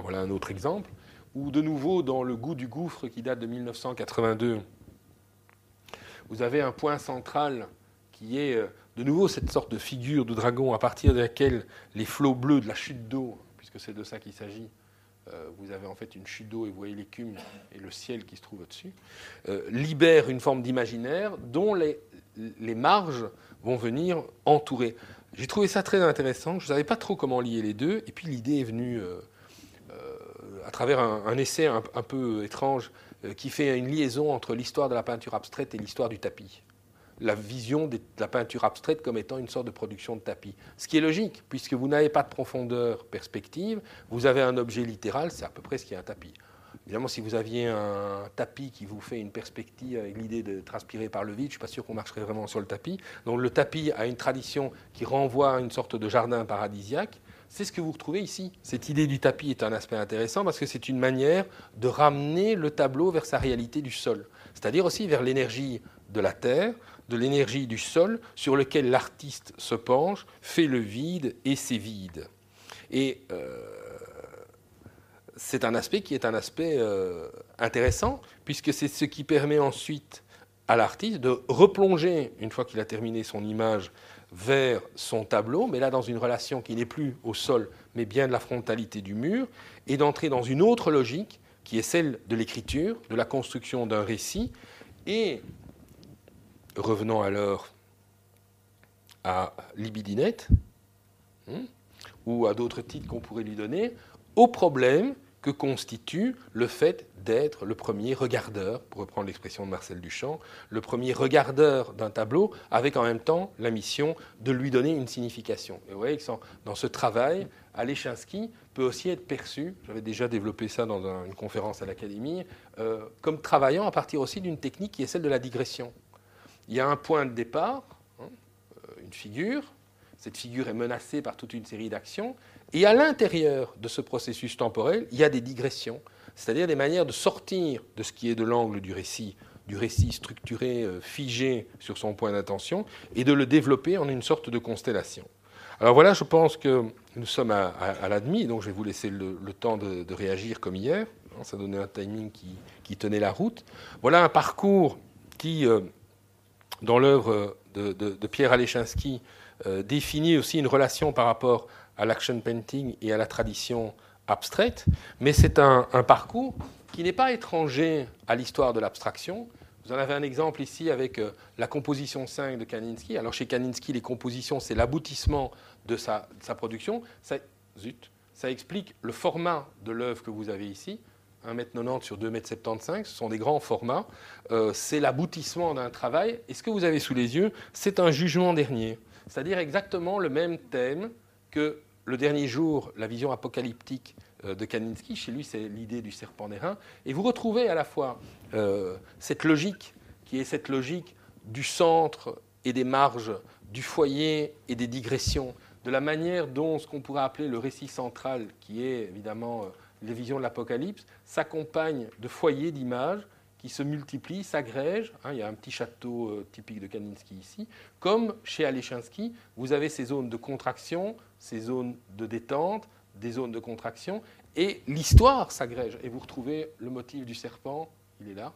voilà un autre exemple. Ou de nouveau, dans le goût du gouffre qui date de 1982, vous avez un point central qui est euh, de nouveau cette sorte de figure de dragon à partir de laquelle les flots bleus de la chute d'eau, puisque c'est de ça qu'il s'agit, vous avez en fait une chute d'eau et vous voyez l'écume et le ciel qui se trouve au-dessus, euh, libèrent une forme d'imaginaire dont les, marges vont venir entourer. J'ai trouvé ça très intéressant, je ne savais pas trop comment lier les deux, et puis l'idée est venue à travers un, essai un, peu étrange euh, qui fait une liaison entre l'histoire de la peinture abstraite et l'histoire du tapis. La vision de la peinture abstraite comme étant une sorte de production de tapis. Ce qui est logique, puisque vous n'avez pas de profondeur perspective, vous avez un objet littéral, c'est à peu près ce qui est un tapis. Évidemment, si vous aviez un tapis qui vous fait une perspective avec l'idée de transpirer par le vide, je ne suis pas sûr qu'on marcherait vraiment sur le tapis. Donc le tapis a une tradition qui renvoie à une sorte de jardin paradisiaque. C'est ce que vous retrouvez ici. Cette idée du tapis est un aspect intéressant parce que c'est une manière de ramener le tableau vers sa réalité du sol, c'est-à-dire aussi vers l'énergie de la terre, de l'énergie du sol sur lequel l'artiste se penche, fait le vide et c'est vide. Et euh, c'est un aspect qui est un aspect euh, intéressant puisque c'est ce qui permet ensuite à l'artiste de replonger, une fois qu'il a terminé son image, vers son tableau, mais là dans une relation qui n'est plus au sol, mais bien de la frontalité du mur, et d'entrer dans une autre logique qui est celle de l'écriture, de la construction d'un récit, et revenons alors à Libidinette, hein, ou à d'autres titres qu'on pourrait lui donner, au problème que constitue le fait d'être le premier regardeur, pour reprendre l'expression de Marcel Duchamp, le premier regardeur d'un tableau, avec en même temps la mission de lui donner une signification. Et vous voyez que dans ce travail, Alechinsky peut aussi être perçu, j'avais déjà développé ça dans une conférence à l'Académie, euh, comme travaillant à partir aussi d'une technique qui est celle de la digression. Il y a un point de départ, hein, euh, une figure, cette figure est menacée par toute une série d'actions, et à l'intérieur de ce processus temporel, il y a des digressions, c'est-à-dire des manières de sortir de ce qui est de l'angle du récit, du récit structuré, euh, figé sur son point d'attention, et de le développer en une sorte de constellation. Alors voilà, je pense que nous sommes à, à, donc je vais vous laisser le, temps de, réagir comme hier. Hein, ça donnait un timing qui, tenait la route. Voilà un parcours qui, euh, dans l'œuvre de, Pierre Alechinsky, euh, définit aussi une relation par rapport à l'action painting et à la tradition abstraite, mais c'est un, parcours qui n'est pas étranger à l'histoire de l'abstraction. Vous en avez un exemple ici avec euh, la composition 5 de Kandinsky. Alors chez Kandinsky, les compositions, c'est l'aboutissement de sa, production. Ça, zut, ça explique le format de l'œuvre que vous avez ici. 1m90 sur 2m75, ce sont des grands formats. Euh, c'est l'aboutissement d'un travail. Et ce que vous avez sous les yeux, c'est un jugement dernier. C'est-à-dire exactement le même thème que le dernier jour, la vision apocalyptique euh, de Kandinsky, chez lui c'est l'idée du serpent d'airain, et vous retrouvez à la fois euh, cette logique qui est cette logique du centre et des marges, du foyer et des digressions, de la manière dont ce qu'on pourrait appeler le récit central, qui est évidemment les visions de l'Apocalypse, s'accompagne de foyers d'images qui se multiplient, s'agrègent. Hein, il y a un petit château typique de Kandinsky ici. Comme chez Alechinsky, vous avez ces zones de contraction, ces zones de détente, des zones de contraction, et l'histoire s'agrège. Et vous retrouvez le motif du serpent, il est là,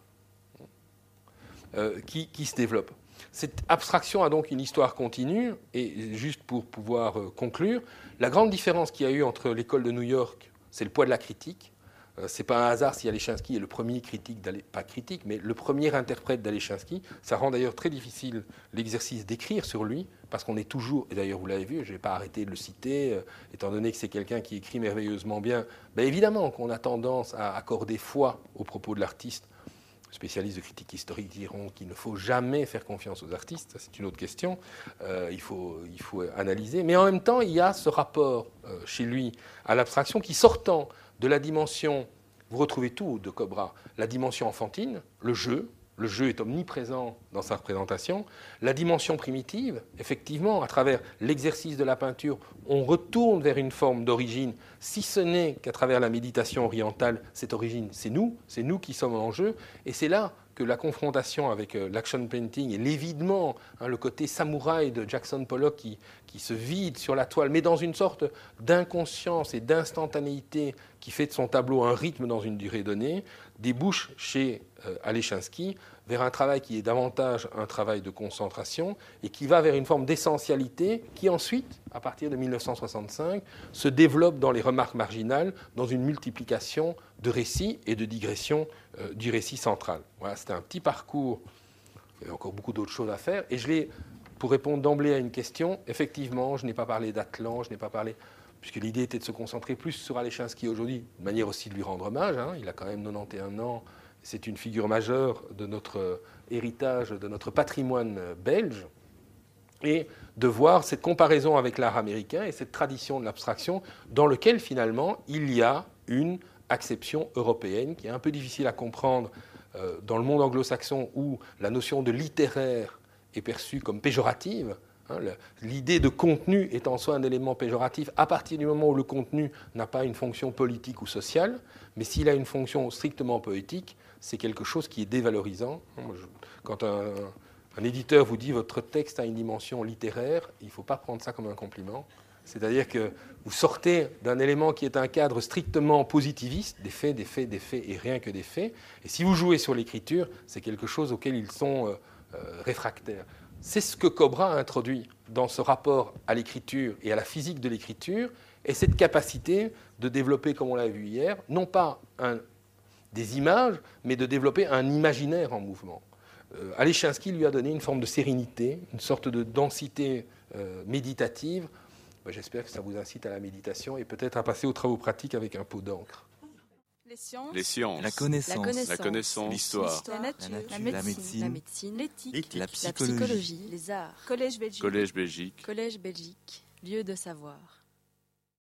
euh, qui, se développe. Cette abstraction a donc une histoire continue, et juste pour pouvoir euh, conclure, la grande différence qu'il y a eu entre l'école de New York, c'est le poids de la critique. Euh, c'est pas un hasard si Alechinsky est le premier critique, pas critique, mais le premier interprète d'Alechinsky. Ça rend d'ailleurs très difficile l'exercice d'écrire sur lui, parce qu'on est toujours, et d'ailleurs vous l'avez vu, je n'ai pas arrêté de le citer, euh, étant donné que c'est quelqu'un qui écrit merveilleusement bien, ben évidemment qu'on a tendance à accorder foi aux propos de l'artiste spécialistes de critique historique diront qu'il ne faut jamais faire confiance aux artistes, c'est une autre question, euh, il, faut, analyser. Mais en même temps, il y a ce rapport euh, chez lui à l'abstraction qui, sortant de la dimension, vous retrouvez tout de Cobra, la dimension enfantine, le jeu, le jeu est omniprésent dans sa représentation. La dimension primitive, effectivement, à travers l'exercice de la peinture, on retourne vers une forme d'origine, si ce n'est qu'à travers la méditation orientale, cette origine, c'est nous, c'est nous qui sommes en jeu, et c'est là que la confrontation avec euh, l'action painting et l'évidement, hein, le côté samouraï de Jackson Pollock qui, qui se vide sur la toile, mais dans une sorte d'inconscience et d'instantanéité qui fait de son tableau un rythme dans une durée donnée, débouche chez euh, Alechinsky vers un travail qui est davantage un travail de concentration et qui va vers une forme d'essentialité qui ensuite, à partir de 1965, se développe dans les remarques marginales, dans une multiplication de récits et de digressions euh, du récit central. Voilà, c'était un petit parcours. Il y a encore beaucoup d'autres choses à faire. Et je l'ai, pour répondre d'emblée à une question, effectivement, je n'ai pas parlé d'Atlan, je n'ai pas parlé puisque l'idée était de se concentrer plus sur Alechinsky aujourd'hui, de manière aussi de lui rendre hommage. Hein. il a quand même 91 ans, c'est une figure majeure de notre héritage, de notre patrimoine belge, et de voir cette comparaison avec l'art américain et cette tradition de l'abstraction dans lequel finalement il y a une acception européenne qui est un peu difficile à comprendre euh, dans le monde anglo-saxon où la notion de littéraire est perçue comme péjorative. Hein, l'idée de contenu est en soi un élément péjoratif à partir du moment où le contenu n'a pas une fonction politique ou sociale, mais s'il a une fonction strictement poétique, c'est quelque chose qui est dévalorisant. Quand un, éditeur vous dit votre texte a une dimension littéraire, il ne faut pas prendre ça comme un compliment. C'est-à-dire que vous sortez d'un élément qui est un cadre strictement positiviste, des faits, des faits, des faits et rien que des faits. Et si vous jouez sur l'écriture, c'est quelque chose auquel ils sont euh, euh, réfractaires. C'est ce que Cobra a introduit dans ce rapport à l'écriture et à la physique de l'écriture, et cette capacité de développer, comme on l'a vu hier, non pas des images, mais de développer un imaginaire en mouvement. Euh, Alechinsky lui a donné une forme de sérénité, une sorte de densité euh, méditative. Ben, j'espère que ça vous incite à la méditation et peut-être à passer aux travaux pratiques avec un pot d'encre. Les sciences. La connaissance. La connaissance. L'histoire. La, nature. La, médecine. L'éthique. La, psychologie. Les arts. Collège Belgique. Collège Belgique. Collège Belgique. Lieu de savoir.